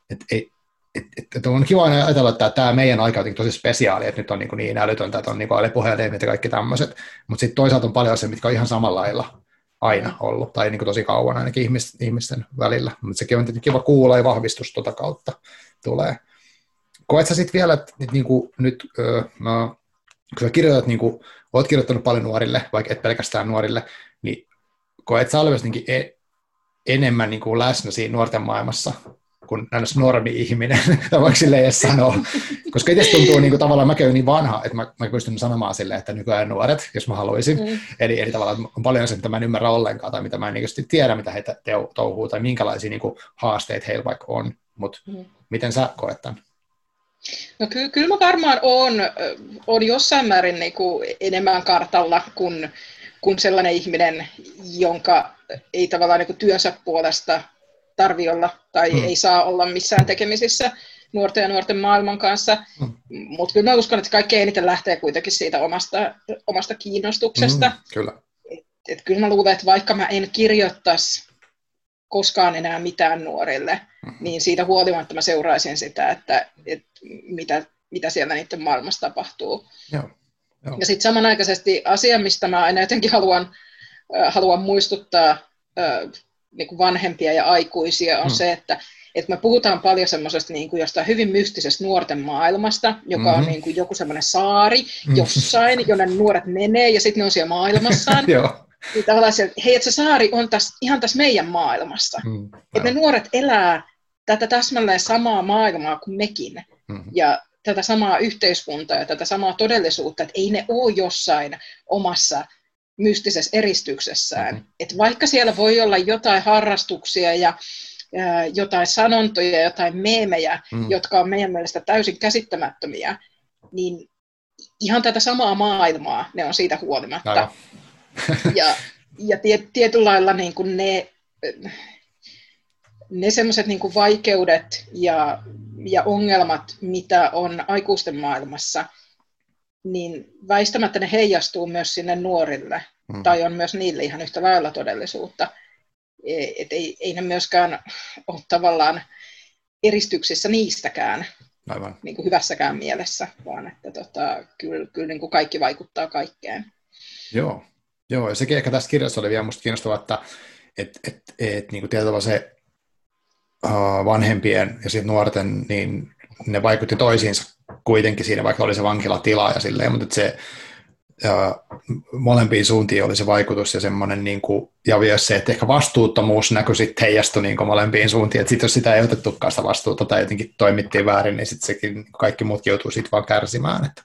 et, ei, et, et, et on kiva ajatella, että tämä meidän aika on tosi spesiaali, että nyt on niin, niin älytöntä, että on niin älypuhelimet ja kaikki tämmöiset, mutta sitten toisaalta on paljon asioita, mitkä on ihan samalla lailla aina ollut, tai niin kuin tosi kauan ainakin ihmis, ihmisten välillä. Mutta sekin on tietenkin kiva kuulla ja vahvistus tuota kautta tulee. Koet sä sitten vielä, että niin kuin nyt, öö, no, kun sä kirjoitat, niin kuin, oot kirjoittanut paljon nuorille, vaikka et pelkästään nuorille, niin koet sä olevasi e- enemmän niin kuin läsnä siinä nuorten maailmassa kuin ns. normi ihminen, tai voiko sille edes sanoa. Koska itse tuntuu niin kuin, tavallaan, mä käyn niin vanha, että mä, mä pystyn sanomaan silleen, että nykyään nuoret, jos mä haluaisin. Mm. Eli, eli tavallaan on paljon se, mitä mä en ymmärrä ollenkaan, tai mitä mä en niin tiedä, mitä he touhuu, tai minkälaisia niin kuin, haasteita heillä vaikka on. Mutta mm. miten sä koet tämän? No ky- kyllä mä varmaan on, on jossain määrin niin kuin enemmän kartalla kuin, kuin sellainen ihminen, jonka ei tavallaan niin kuin työnsä puolesta tarvi olla tai hmm. ei saa olla missään tekemisissä nuorten ja nuorten maailman kanssa. Hmm. Mutta kyllä mä uskon, että kaikkein eniten lähtee kuitenkin siitä omasta, omasta kiinnostuksesta. Hmm, kyllä. Et, et kyllä mä luulen, että vaikka mä en kirjoittaisi koskaan enää mitään nuorille, hmm. niin siitä huolimatta mä seuraisin sitä, että, että mitä, mitä siellä niiden maailmassa tapahtuu. Joo. Joo. Ja sitten samanaikaisesti asia, mistä mä aina jotenkin haluan, äh, haluan muistuttaa äh, niin kuin vanhempia ja aikuisia, on hmm. se, että, että me puhutaan paljon semmoisesta niin kuin jostain hyvin mystisestä nuorten maailmasta, joka mm-hmm. on niin kuin joku semmoinen saari mm-hmm. jossain, jonne nuoret menee ja sitten ne on siellä maailmassaan. Joo. Niin tavallaan se, hei, että se saari on tässä, ihan tässä meidän maailmassa. Mm, että ne nuoret elää tätä täsmälleen samaa maailmaa kuin mekin. Mm-hmm. Ja tätä samaa yhteiskuntaa ja tätä samaa todellisuutta, että ei ne ole jossain omassa mystisessä eristyksessään. Mm-hmm. Et vaikka siellä voi olla jotain harrastuksia ja jotain sanontoja, jotain meemejä, mm. jotka on meidän mielestä täysin käsittämättömiä, niin ihan tätä samaa maailmaa ne on siitä huolimatta. ja ja tiet, tietyllä lailla niin kuin ne, ne semmoiset niin vaikeudet ja, ja ongelmat, mitä on aikuisten maailmassa, niin väistämättä ne heijastuu myös sinne nuorille, mm. tai on myös niille ihan yhtä lailla todellisuutta. E, et ei, ei ne myöskään ole tavallaan eristyksissä niistäkään, Aivan. Niin kuin hyvässäkään mielessä, vaan että tota, kyllä, kyllä niin kuin kaikki vaikuttaa kaikkeen. Joo, Joo ja sekin ehkä tässä kirjassa oli vielä musta kiinnostavaa, että et, et, et, niin kuin tietyllä se uh, vanhempien ja sitten nuorten, niin ne vaikutti toisiinsa kuitenkin siinä, vaikka oli se vankilatila ja silleen, mutta se uh, molempiin suuntiin oli se vaikutus ja semmoinen, niin kuin, ja myös se, että ehkä vastuuttomuus näkyi sitten heijastui niin kuin molempiin suuntiin, että sitten jos sitä ei otettukaan sitä vastuuta tai jotenkin toimittiin väärin, niin sitten sekin kaikki muut joutuu sitten vaan kärsimään. Että,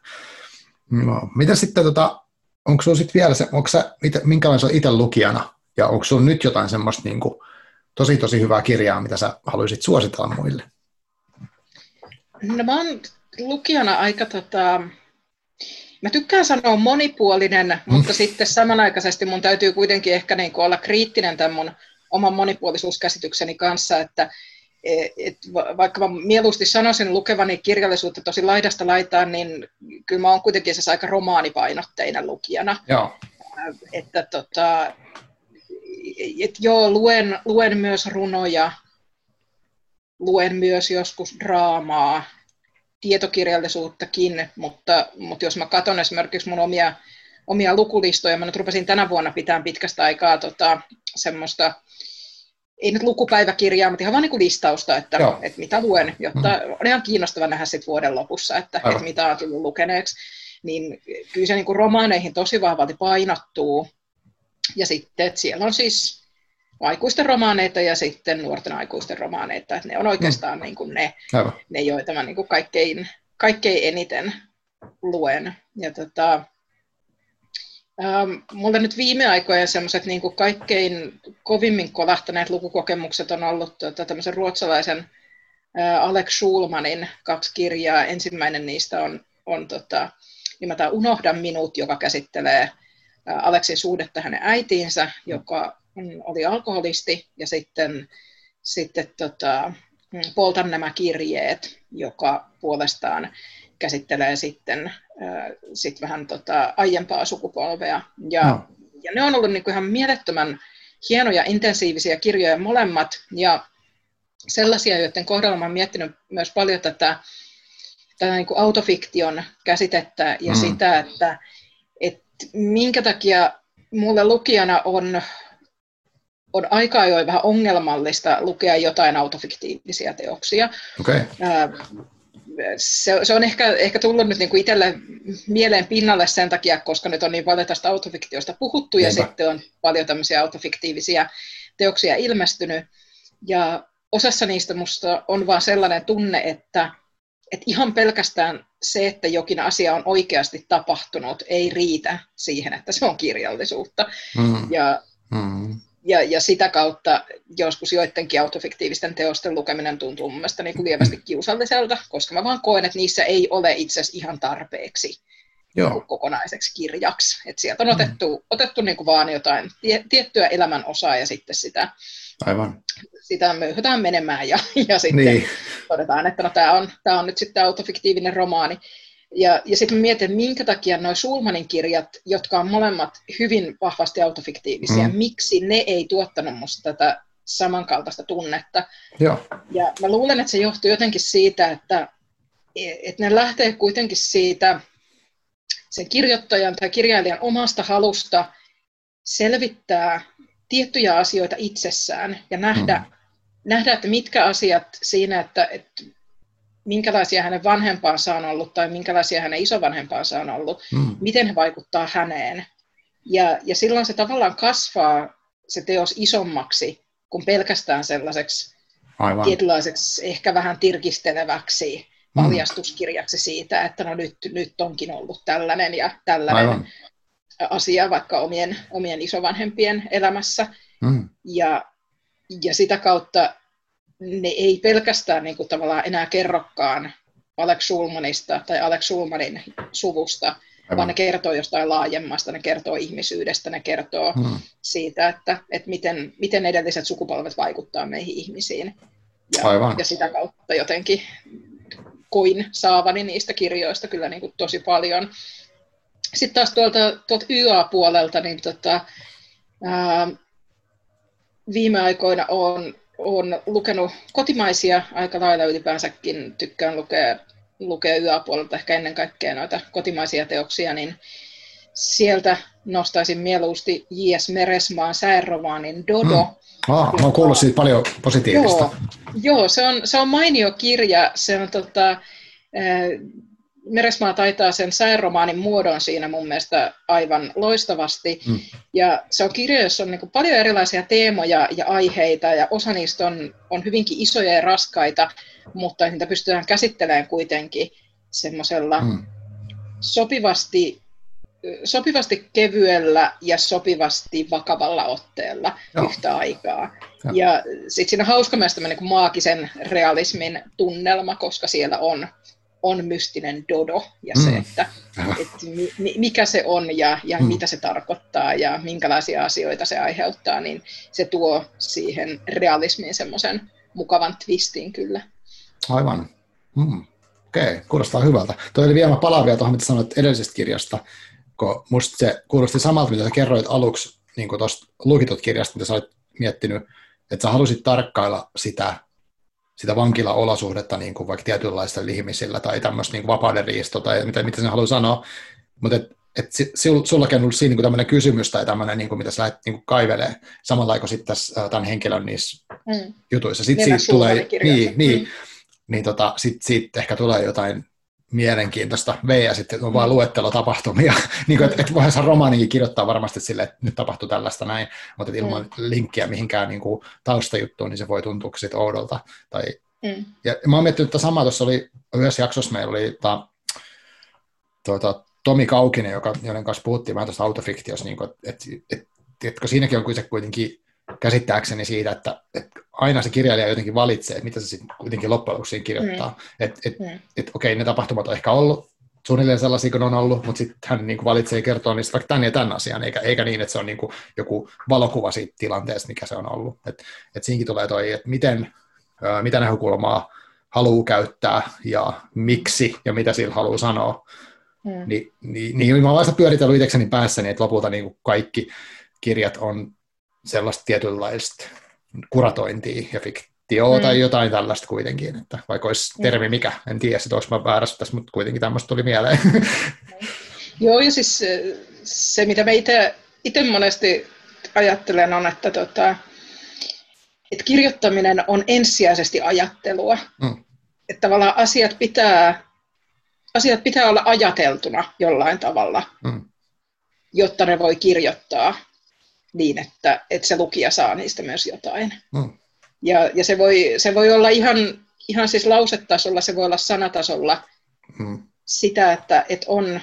no. Mitä sitten tota, onko sinulla sitten vielä se, onko sä, minkälainen sä itse lukijana, ja onko sinulla nyt jotain semmoista niin kuin, tosi tosi hyvää kirjaa, mitä sä haluaisit suositella muille? No mä oon lukijana aika tota, mä tykkään sanoa monipuolinen, mm. mutta sitten samanaikaisesti mun täytyy kuitenkin ehkä niin kuin olla kriittinen tämän mun oman monipuolisuuskäsitykseni kanssa, että et vaikka mä mieluusti sanoisin lukevani kirjallisuutta tosi laidasta laitaan, niin kyllä mä oon kuitenkin se aika romaanipainotteinen lukijana. Joo. Että tota, et joo, luen, luen myös runoja, luen myös joskus draamaa, tietokirjallisuuttakin, mutta, mutta jos mä katson esimerkiksi mun omia, omia lukulistoja, mä nyt rupesin tänä vuonna pitämään pitkästä aikaa tota, semmoista, ei nyt lukupäiväkirjaa, mutta ihan vaan niin listausta, että, että mitä luen, jotta mm. on ihan kiinnostava nähdä sitten vuoden lopussa, että, että mitä on tullut lukeneeksi. Niin kyllä se niin kuin romaaneihin tosi vahvalti painottuu. Ja sitten, että siellä on siis aikuisten romaaneita ja sitten nuorten aikuisten romaaneita. Että ne on oikeastaan mm. niin kuin ne, ne, joita mä niin kuin kaikkein, kaikkein eniten luen. Ja tota, ähm, mulla nyt viime aikojen semmoiset niin kuin kaikkein kovimmin kolahtaneet lukukokemukset on ollut tota, tämmöisen ruotsalaisen äh, Alex Schulmanin kaksi kirjaa. Ensimmäinen niistä on, on tota, nimeltään Unohda minut, joka käsittelee äh, Aleksin suhdetta hänen äitiinsä, joka oli alkoholisti ja sitten, sitten tota, poltan nämä kirjeet, joka puolestaan käsittelee sitten äh, sit vähän tota, aiempaa sukupolvea. Ja, no. ja ne on ollut niin kuin ihan mielettömän hienoja, intensiivisiä kirjoja molemmat, ja sellaisia, joiden kohdalla olen miettinyt myös paljon tätä, tätä niin kuin autofiktion käsitettä ja mm. sitä, että, että minkä takia mulle lukijana on on aika ajoin vähän ongelmallista lukea jotain autofiktiivisia teoksia. Okay. Se, se on ehkä, ehkä tullut nyt niin kuin itselle mieleen pinnalle sen takia, koska nyt on niin paljon tästä autofiktiosta puhuttu ja sitten on paljon tämmöisiä autofiktiivisia teoksia ilmestynyt. Ja osassa niistä musta on vaan sellainen tunne, että, että ihan pelkästään se, että jokin asia on oikeasti tapahtunut, ei riitä siihen, että se on kirjallisuutta. Mm. Ja mm ja, ja sitä kautta joskus joidenkin autofiktiivisten teosten lukeminen tuntuu mun mielestä niin kuin lievästi kiusalliselta, koska mä vaan koen, että niissä ei ole itse asiassa ihan tarpeeksi Joo. Niin kokonaiseksi kirjaksi. Et sieltä on otettu, mm. otettu niin kuin vaan jotain tie, tiettyä elämän osaa ja sitten sitä, Aivan. sitä möyhötään menemään ja, ja sitten niin. todetaan, että no, tämä on, tää on nyt sitten autofiktiivinen romaani. Ja, ja sitten mietin, minkä takia nuo Sulmanin kirjat, jotka on molemmat hyvin vahvasti autofiktiivisia, mm. miksi ne ei tuottanut musta tätä samankaltaista tunnetta. Joo. Ja mä luulen, että se johtuu jotenkin siitä, että, että ne lähtee kuitenkin siitä sen kirjoittajan tai kirjailijan omasta halusta selvittää tiettyjä asioita itsessään ja nähdä, mm. nähdä että mitkä asiat siinä, että, että minkälaisia hänen vanhempaansa on ollut tai minkälaisia hänen isovanhempaansa on ollut, mm. miten he vaikuttaa häneen. Ja, ja silloin se tavallaan kasvaa se teos isommaksi kuin pelkästään sellaiseksi Aivan. tietynlaiseksi ehkä vähän tirkisteleväksi mm. paljastuskirjaksi siitä, että no nyt, nyt onkin ollut tällainen ja tällainen Aivan. asia vaikka omien, omien isovanhempien elämässä. Mm. Ja, ja sitä kautta ne ei pelkästään niin kuin, tavallaan enää kerrokaan Alex Schulmanista tai Alex Schulmanin suvusta, Aivan. vaan ne kertoo jostain laajemmasta, ne kertoo ihmisyydestä, ne kertoo hmm. siitä, että, että miten, miten edelliset sukupolvet vaikuttaa meihin ihmisiin. Ja, Aivan. ja sitä kautta jotenkin koin saavani niistä kirjoista kyllä niin kuin tosi paljon. Sitten taas tuolta, tuolta YA-puolelta, niin tota, ää, viime aikoina on olen lukenut kotimaisia aika lailla ylipäänsäkin, tykkään lukea, lukea yöpuolelta ehkä ennen kaikkea noita kotimaisia teoksia, niin sieltä nostaisin mieluusti J.S. Meresmaan sääromaanin Dodo. Hmm. Ah, mä oon kuullut siitä paljon positiivista. Joo, joo se, on, se on mainio kirja. Se on tota, Meresmaa taitaa sen sääromaanin muodon siinä mun mielestä aivan loistavasti. Mm. Ja se on kirja, jossa on niin paljon erilaisia teemoja ja aiheita, ja osa niistä on, on hyvinkin isoja ja raskaita, mutta niitä pystytään käsittelemään kuitenkin semmoisella mm. sopivasti, sopivasti kevyellä ja sopivasti vakavalla otteella Joo. yhtä aikaa. Ja, ja sitten siinä on hauska myös niin maagisen realismin tunnelma, koska siellä on on mystinen dodo ja se, mm. että, että mikä se on ja, ja mm. mitä se tarkoittaa ja minkälaisia asioita se aiheuttaa, niin se tuo siihen realismiin semmoisen mukavan twistin kyllä. Aivan. Mm. Okei, okay. kuulostaa hyvältä. Tuo oli vielä, mä palaan vielä tuohon, mitä sanoit edellisestä kirjasta, kun musta se kuulosti samalta, mitä sä kerroit aluksi niin tuosta lukitut kirjasta, mitä sä olet miettinyt, että sä halusit tarkkailla sitä sitä vankilaolosuhdetta niin kuin vaikka tietynlaista ihmisillä tai tämmöistä niin vapaudenriisto tai mitä, mitä sen haluaa sanoa, mutta et, et sullakin on ollut siinä niin tämmöinen kysymys tai tämmöinen, niin kuin, mitä sä lähdet niin kaivelee samalla kuin sitten tässä, tämän henkilön niissä mm. jutuissa. Sitten siitä tulee, niin, niin, mm. niin tota, sitten siitä ehkä tulee jotain mielenkiintoista V ja sitten on vain luettelo tapahtumia. niin kuin, että et voihan se romaanikin kirjoittaa varmasti sille, että nyt tapahtuu tällaista näin, mutta ilman mm. linkkiä mihinkään niin kuin taustajuttuun, niin se voi tuntua sitten oudolta. Tai, mm. Ja mä oon miettinyt, että sama tuossa oli yhdessä jaksossa meillä oli ta, tuota, Tomi Kaukinen, joka, joiden kanssa puhuttiin vähän tuosta autofiktiosta, niin että et, et, et, kun siinäkin on kuitenkin käsittääkseni siitä, että, että aina se kirjailija jotenkin valitsee, että mitä se sitten kuitenkin loppujen lopuksi kirjoittaa. Mm. Että et, mm. et, okei, ne tapahtumat on ehkä ollut suunnilleen sellaisia kuin on ollut, mutta sitten hän niin kuin valitsee kertoa niistä vaikka tämän ja tämän asian, eikä, eikä niin, että se on niin kuin joku valokuva siitä tilanteesta, mikä se on ollut. Et, et siinäkin tulee toi, että miten, ää, mitä näkökulmaa haluaa käyttää ja miksi ja mitä sillä haluaa sanoa. Mm. Ni, niin, niin mä olen pyöritellyt itsekseni päässäni, että lopulta niin kuin kaikki kirjat on sellaista tietynlaista kuratointia ja fiktioa mm. tai jotain tällaista kuitenkin, että vaikka olisi mm. termi mikä, en tiedä, että olisi mä väärässä tässä, mutta kuitenkin tämmöistä tuli mieleen. Joo, ja siis se, mitä mä itse monesti ajattelen, on, että, tota, että kirjoittaminen on ensisijaisesti ajattelua. Mm. Että tavallaan asiat pitää, asiat pitää olla ajateltuna jollain tavalla, mm. jotta ne voi kirjoittaa niin, että, että se lukija saa niistä myös jotain. Mm. Ja, ja se, voi, se voi olla ihan, ihan siis lausetasolla, se voi olla sanatasolla mm. sitä, että, että on,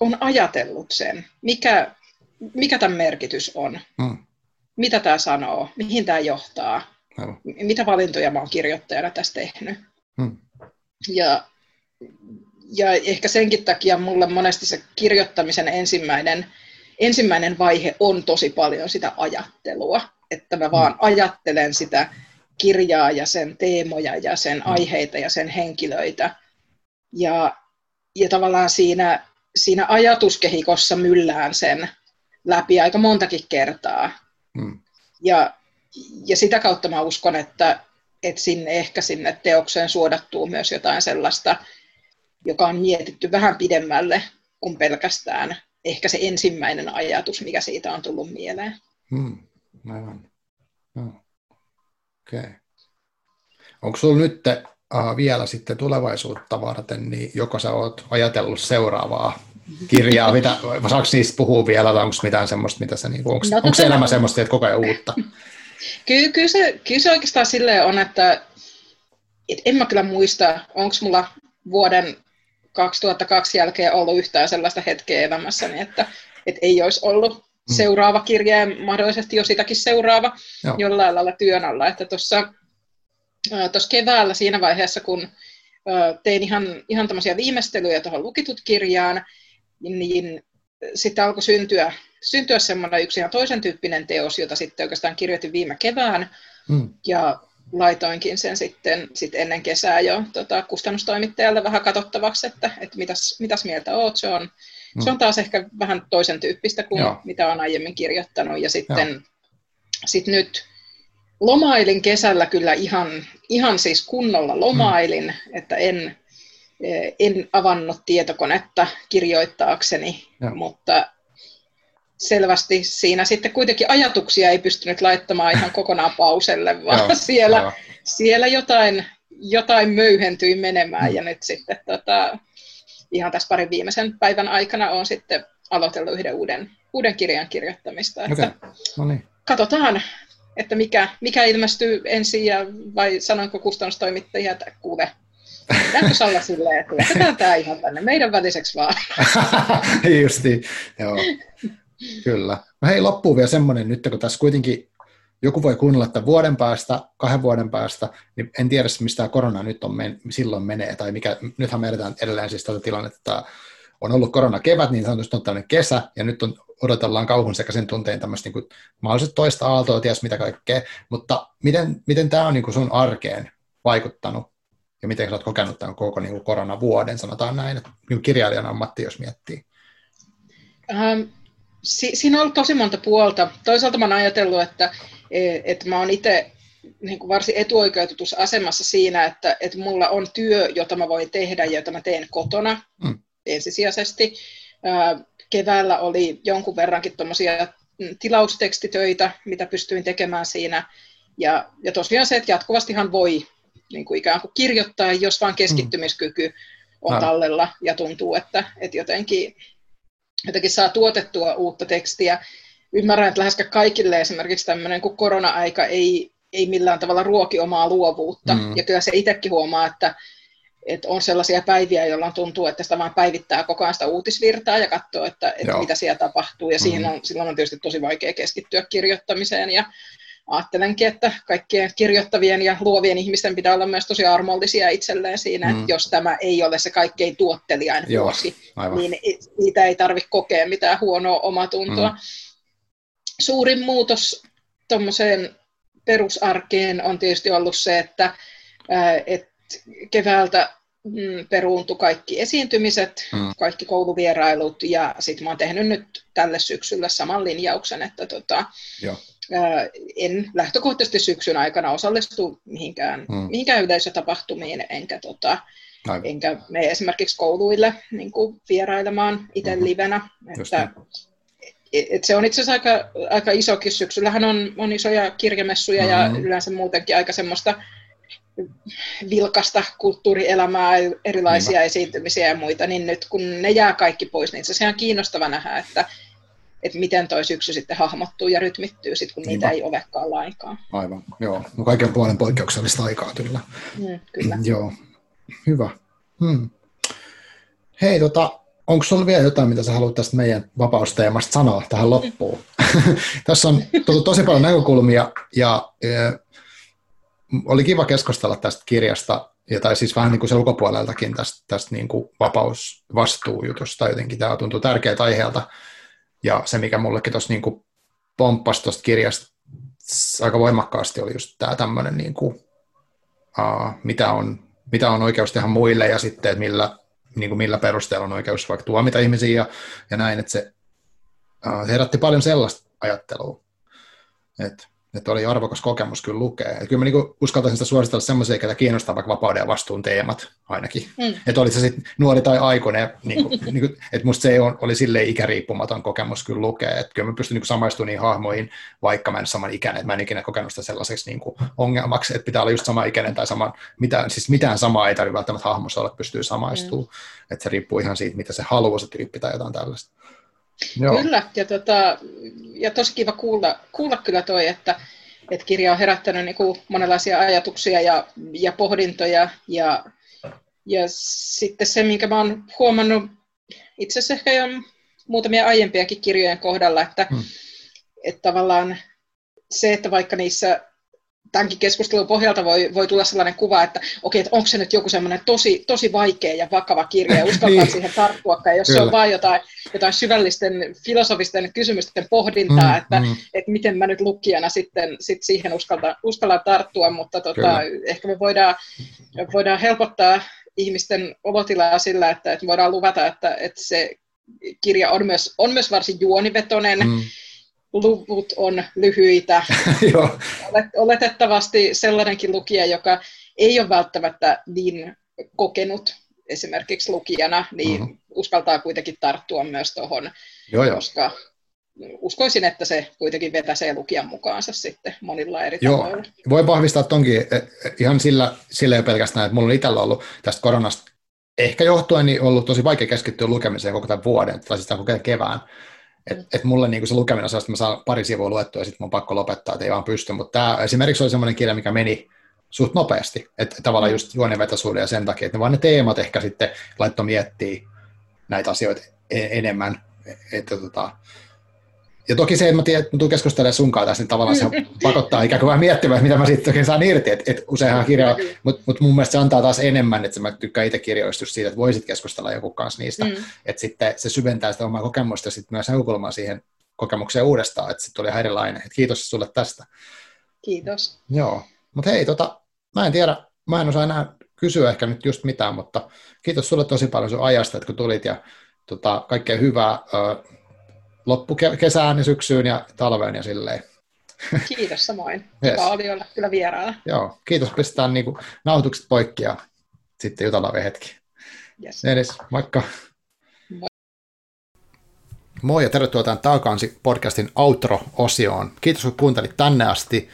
on ajatellut sen, mikä, mikä tämän merkitys on, mm. mitä tämä sanoo, mihin tämä johtaa, mm. mitä valintoja mä oon kirjoittajana tässä tehnyt. Mm. Ja, ja ehkä senkin takia mulle monesti se kirjoittamisen ensimmäinen ensimmäinen vaihe on tosi paljon sitä ajattelua, että mä vaan mm. ajattelen sitä kirjaa ja sen teemoja ja sen mm. aiheita ja sen henkilöitä. Ja, ja tavallaan siinä, siinä ajatuskehikossa myllään sen läpi aika montakin kertaa. Mm. Ja, ja sitä kautta mä uskon, että, että sinne ehkä sinne teokseen suodattuu myös jotain sellaista, joka on mietitty vähän pidemmälle kuin pelkästään ehkä se ensimmäinen ajatus, mikä siitä on tullut mieleen. Hmm, aivan. No. Okei. Okay. Onko sinulla nyt uh, vielä sitten tulevaisuutta varten, niin joko sä oot ajatellut seuraavaa kirjaa, mitä, saako niistä puhua vielä, tai onko mitään semmoista, mitä se, niin, onko, no, onko se tota- elämä semmoista, että koko ajan uutta? Kyllä, kyllä, se, kyllä se oikeastaan silleen on, että et en mä kyllä muista, onko mulla vuoden 2002 jälkeen ollut yhtään sellaista hetkeä elämässäni, että, että ei olisi ollut mm. seuraava kirja ja mahdollisesti jo sitäkin seuraava Joo. jollain lailla työn alla. Että tuossa keväällä siinä vaiheessa, kun tein ihan, ihan tämmöisiä viimeistelyjä tuohon lukitut kirjaan, niin sitten alkoi syntyä, syntyä semmoinen yksi ihan toisen tyyppinen teos, jota sitten oikeastaan kirjoitin viime kevään. Mm. Ja laitoinkin sen sitten sit ennen kesää jo tota, kustannustoimittajalle vähän katsottavaksi, että, että mitäs, mitäs mieltä oot. Se on, mm. se on taas ehkä vähän toisen tyyppistä kuin Joo. mitä on aiemmin kirjoittanut. Ja sitten sit nyt lomailin kesällä kyllä ihan, ihan siis kunnolla lomailin, mm. että en, en avannut tietokonetta kirjoittaakseni, Joo. mutta selvästi siinä sitten kuitenkin ajatuksia ei pystynyt laittamaan ihan kokonaan pauselle, vaan Joo, siellä, siellä jotain, jotain möyhentyi menemään mm. ja nyt sitten tota, ihan tässä parin viimeisen päivän aikana on sitten aloitellut yhden uuden, uuden kirjan kirjoittamista. Että okay. no niin. Katsotaan, että mikä, mikä ilmestyy ensin ja vai sanonko kustannustoimittajia, että kuule, Pitäisikö olla silleen, että jätetään tämä ihan tänne meidän väliseksi vaan. Justi, joo. Kyllä. No hei, loppuu vielä semmoinen nyt, kun tässä kuitenkin joku voi kuunnella, että vuoden päästä, kahden vuoden päästä, niin en tiedä, mistä korona nyt on men, silloin menee, tai mikä, nythän me edetään edelleen siis tätä tilannetta, että on ollut korona kevät, niin sanotusti on tämmöinen kesä, ja nyt on, odotellaan kauhun sekä sen tunteen tämmöistä niin mahdolliset toista aaltoa, ties mitä kaikkea, mutta miten, miten tämä on niin kuin sun arkeen vaikuttanut, ja miten sä oot kokenut tämän koko niin kuin koronavuoden, sanotaan näin, että niin kirjailijan ammatti, jos miettii? Ähm, si- siinä on ollut tosi monta puolta. Toisaalta mä oon ajatellut, että, e, että mä oon itse niin kuin varsin etuoikeutetussa asemassa siinä, että, että mulla on työ, jota mä voin tehdä ja jota mä teen kotona mm. ensisijaisesti. Keväällä oli jonkun verrankin tuommoisia tilaustekstitöitä, mitä pystyin tekemään siinä. Ja, ja tosiaan se, että jatkuvastihan voi niin kuin ikään kuin kirjoittaa, jos vaan keskittymiskyky on mm. tallella ja tuntuu, että, että jotenkin, jotenkin saa tuotettua uutta tekstiä. Ymmärrän, että lähes kaikille esimerkiksi tämmöinen kuin korona-aika ei, ei millään tavalla ruoki omaa luovuutta. Mm. Ja kyllä se itsekin huomaa, että, että on sellaisia päiviä, jolloin tuntuu, että sitä vaan päivittää koko ajan sitä uutisvirtaa ja katsoo, että, että mitä siellä tapahtuu. Ja mm. siihen on, silloin on tietysti tosi vaikea keskittyä kirjoittamiseen. Ja ajattelenkin, että kaikkien kirjoittavien ja luovien ihmisten pitää olla myös tosi armollisia itselleen siinä, mm. että jos tämä ei ole se kaikkein tuottelijain Joo, vuosi, aivan. niin niitä ei tarvitse kokea mitään huonoa omatuntoa. Mm. Suurin muutos tuommoiseen perusarkeen on tietysti ollut se, että, että keväältä mm, peruuntui kaikki esiintymiset, mm. kaikki kouluvierailut ja sitten mä oon tehnyt nyt tälle syksyllä saman linjauksen, että tota, en lähtökohtaisesti syksyn aikana osallistu mihinkään, mm. mihinkään yleisötapahtumiin, enkä, tota, enkä me esimerkiksi kouluille niin kuin vierailemaan itse mm-hmm. livenä. Että, niin. et se on itse asiassa aika, aika isokin. Syksyllähän on, on isoja kirjamessuja mm-hmm. ja yleensä muutenkin aika semmoista vilkasta kulttuurielämää, erilaisia Niinpä. esiintymisiä ja muita, niin nyt kun ne jää kaikki pois, niin se on kiinnostava nähdä, että, että miten toi syksy sitten hahmottuu ja rytmittyy, sit, kun Niinpä. niitä ei olekaan lainkaan. Aivan, joo. No kaiken puolen poikkeuksellista aikaa kyllä. Mm, kyllä. joo, hyvä. Hmm. Hei, tota, onko sinulla vielä jotain, mitä sä haluat tästä meidän vapausteemasta sanoa tähän loppuun? Tässä on to- tosi paljon näkökulmia ja e, oli kiva keskustella tästä kirjasta, ja tai siis vähän niin kuin se ulkopuoleltakin tästä, tästä niin kuin vapausvastuujutusta jotenkin. Tämä tuntuu tärkeältä aiheelta. Ja se, mikä mullekin tuossa niin pomppasi tuosta kirjasta aika voimakkaasti, oli just tämä tämmöinen, niin kuin, uh, mitä, on, mitä on oikeus tehdä muille ja sitten, että millä, niin kuin millä perusteella on oikeus vaikka tuomita ihmisiä ja, ja näin, että se, uh, se herätti paljon sellaista ajattelua. Että että oli arvokas kokemus kyllä lukea. Et kyllä mä niinku uskaltaisin sitä suositella semmoisia, joita kiinnostaa vaikka vapauden ja vastuun teemat ainakin. Mm. Että oli se sitten nuori tai aikuinen, niinku, niinku, että musta se on, oli silleen ikäriippumaton kokemus kyllä lukea. Että kyllä mä pystyn niinku samaistumaan niihin hahmoihin, vaikka mä en saman ikäinen, että mä en ikinä kokenut sitä sellaiseksi niinku ongelmaksi, että pitää olla just sama ikäinen tai sama, mitään, siis mitään samaa ei tarvitse välttämättä hahmossa olla, että pystyy samaistumaan. Mm. Että se riippuu ihan siitä, mitä se haluaa se tyyppi tai jotain tällaista. Joo. Kyllä, ja, tota, ja tosi kiva kuulla, kuulla kyllä toi, että, että kirja on herättänyt niin kuin monenlaisia ajatuksia ja, ja pohdintoja. Ja, ja sitten se, minkä mä oon huomannut itse asiassa ehkä jo muutamia aiempiakin kirjojen kohdalla, että, hmm. että tavallaan se, että vaikka niissä tämänkin keskustelun pohjalta voi, voi tulla sellainen kuva, että okei, että onko se nyt joku semmoinen tosi, tosi vaikea ja vakava kirja, ja uskaltaa niin. siihen tarttua, jos Kyllä. se on vain jotain, jotain syvällisten filosofisten kysymysten pohdintaa, mm, että, mm. että miten mä nyt lukijana sitten sit siihen uskalta, uskallan tarttua, mutta tota, ehkä me voidaan, voidaan helpottaa ihmisten olotilaa sillä, että, että voidaan luvata, että, että se kirja on myös, on myös varsin juonivetoinen, mm luvut on lyhyitä. Oletettavasti sellainenkin lukija, joka ei ole välttämättä niin kokenut esimerkiksi lukijana, niin mm-hmm. uskaltaa kuitenkin tarttua myös tuohon, koska uskoisin, että se kuitenkin vetäsee lukijan mukaansa sitten monilla eri Joo. tavoilla. Voi vahvistaa tonkin e, e, ihan sillä, sillä jo pelkästään, että mulla on itsellä ollut tästä koronasta ehkä johtuen niin ollut tosi vaikea keskittyä lukemiseen koko tämän vuoden, tai siis koko kevään. Et, et mulle niin se lukeminen on sellaista, että mä saan pari sivua luettua ja sitten mun pakko lopettaa, että ei vaan pysty. Mutta tämä esimerkiksi oli semmoinen kirja, mikä meni suht nopeasti. Että tavallaan just juonenvetoisuuden ja sen takia, että ne vaan ne teemat ehkä sitten laittoi miettiä näitä asioita e- enemmän. Että tota, ja toki se, että mä tiedän, että mä tuun keskustelemaan sunkaan tässä, niin tavallaan se pakottaa ikään kuin vähän miettimään, mitä mä sitten saan irti, että, että useinhan kirjoja, mutta mut mun mielestä se antaa taas enemmän, että mä tykkään itse kirjoista siitä, että voisit keskustella joku kanssa niistä, mm. että sitten se syventää sitä omaa kokemusta ja sitten myös näkökulmaa siihen kokemukseen uudestaan, että sitten tuli ihan erilainen. Et kiitos sulle tästä. Kiitos. Joo, mutta hei, tota, mä en tiedä, mä en osaa enää kysyä ehkä nyt just mitään, mutta kiitos sulle tosi paljon sun ajasta, että kun tulit ja tota, kaikkea hyvää loppukesään ja syksyyn ja talveen ja silleen. Kiitos samoin. Yes. Oli olla kyllä vieraana. Joo, kiitos. Pistetään niin kuin, nauhoitukset poikki ja sitten jutellaan vielä hetki. Yes. Edes, moikka. Moi. Moi ja tervetuloa tämän Taakansi podcastin outro-osioon. Kiitos kun kuuntelit tänne asti.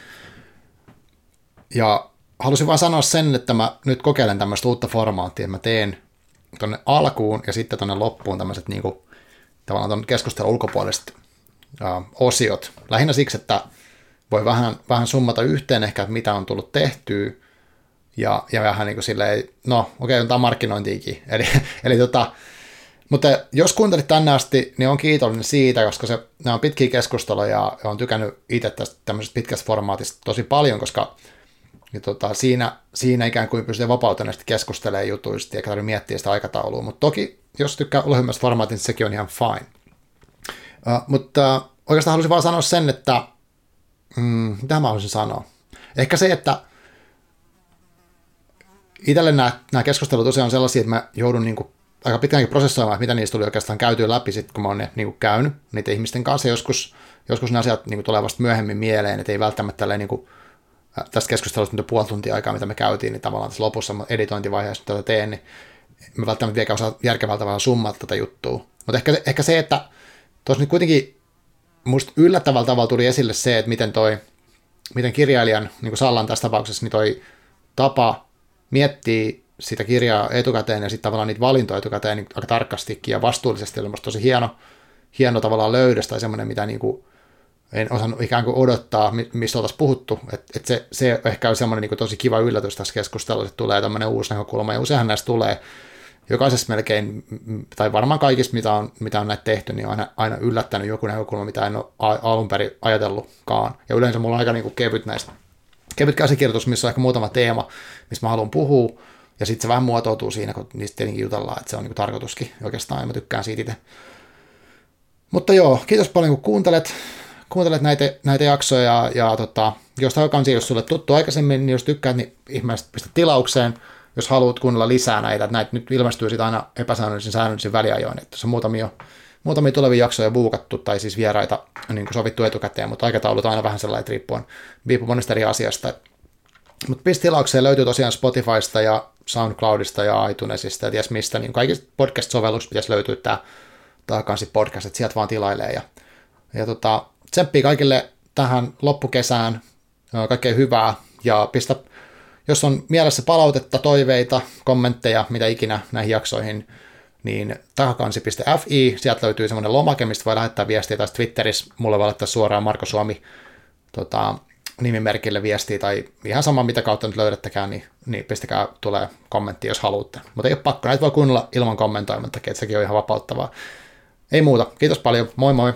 Ja halusin vaan sanoa sen, että mä nyt kokeilen tämmöistä uutta formaattia. Mä teen tuonne alkuun ja sitten tuonne loppuun tämmöiset niin kuin, tavallaan tuon keskustelun ulkopuoliset uh, osiot. Lähinnä siksi, että voi vähän, vähän summata yhteen ehkä, että mitä on tullut tehtyä, ja, ja vähän niin kuin silleen, no okei, okay, on markkinointiikin. Eli, eli tota, mutta jos kuuntelit tänne asti, niin on kiitollinen siitä, koska se, nämä on pitkiä keskusteluja ja olen tykännyt itse tästä tämmöisestä pitkästä formaatista tosi paljon, koska ja tota, siinä, siinä ikään kuin pystyy vapautuneesti keskustelemaan jutuista eikä tarvitse miettiä sitä aikataulua. Mutta toki, jos tykkää lyhyemmästä formaatista, niin sekin on ihan fine. Uh, mutta uh, oikeastaan haluaisin vaan sanoa sen, että mm, mitä mä haluaisin sanoa? Ehkä se, että itselle nämä, nämä keskustelut tosiaan on sellaisia, että mä joudun niin kuin aika pitkäänkin prosessoimaan, että mitä niistä tuli oikeastaan käytyä läpi, sit, kun mä oon ne niin kuin käynyt niiden ihmisten kanssa. Joskus, joskus ne asiat niin tulee vasta myöhemmin mieleen, että ei välttämättä niin kuin, tästä keskustelusta mitä puoli tuntia aikaa, mitä me käytiin, niin tavallaan tässä lopussa editointivaiheessa tätä teen, niin mä välttämättä vieläkään osaa järkevältä tavalla summata tätä juttua. Mutta ehkä, ehkä se, että tuossa nyt kuitenkin musta yllättävällä tavalla tuli esille se, että miten toi, miten kirjailijan, niin kuin Sallan tässä tapauksessa, niin toi tapa miettii sitä kirjaa etukäteen ja sitten tavallaan niitä valintoja etukäteen niin aika tarkastikin ja vastuullisesti oli tosi hieno, hieno tavallaan löydös tai semmoinen, mitä niin kuin en osannut ikään kuin odottaa, mistä oltaisiin puhuttu. Et, et se, se ehkä on semmoinen niin tosi kiva yllätys tässä keskustelussa, että tulee tämmöinen uusi näkökulma, ja useinhan näistä tulee jokaisessa melkein, tai varmaan kaikista, mitä on, mitä on näitä tehty, niin on aina, aina yllättänyt joku näkökulma, mitä en ole alun perin ajatellutkaan. Ja yleensä mulla on aika niin kuin kevyt näistä, kevyt käsikirjoitus, missä on ehkä muutama teema, missä mä haluan puhua, ja sitten se vähän muotoutuu siinä, kun niistä tietenkin jutellaan, että se on niin kuin tarkoituskin oikeastaan, ja mä tykkään siitä itse. Mutta joo, kiitos paljon kun kuuntelet kuuntelet näitä, näitä jaksoja ja, ja tota, jos tämä kansi jos sulle tuttu aikaisemmin, niin jos tykkäät, niin ihmeessä pistä tilaukseen, jos haluat kuunnella lisää näitä. Näitä nyt ilmestyy sitten aina epäsäännöllisin säännöllisin väliajoin, että se on muutamia, muutamia tulevia jaksoja buukattu tai siis vieraita niin kuin sovittu etukäteen, mutta aikataulut aina vähän sellainen riippuen, riippuen monesta eri asiasta. Mutta pistä tilaukseen löytyy tosiaan Spotifysta ja SoundCloudista ja iTunesista ja ties mistä, niin kaikista podcast-sovelluksista pitäisi löytyä tämä, tämä kansi podcast, että sieltä vaan tilailee. Ja, ja tota, tsemppiä kaikille tähän loppukesään, kaikkea hyvää ja pistä, jos on mielessä palautetta, toiveita, kommentteja, mitä ikinä näihin jaksoihin, niin tahakansi.fi, sieltä löytyy semmoinen lomake, mistä voi lähettää viestiä, tai Twitterissä mulle voi laittaa suoraan Marko Suomi tota, nimimerkille viestiä, tai ihan sama mitä kautta nyt löydättäkään, niin, niin pistäkää tulee kommentti, jos haluatte. Mutta ei ole pakko, näitä voi kuunnella ilman kommentoimattakin, että sekin on ihan vapauttavaa. Ei muuta, kiitos paljon, moi moi!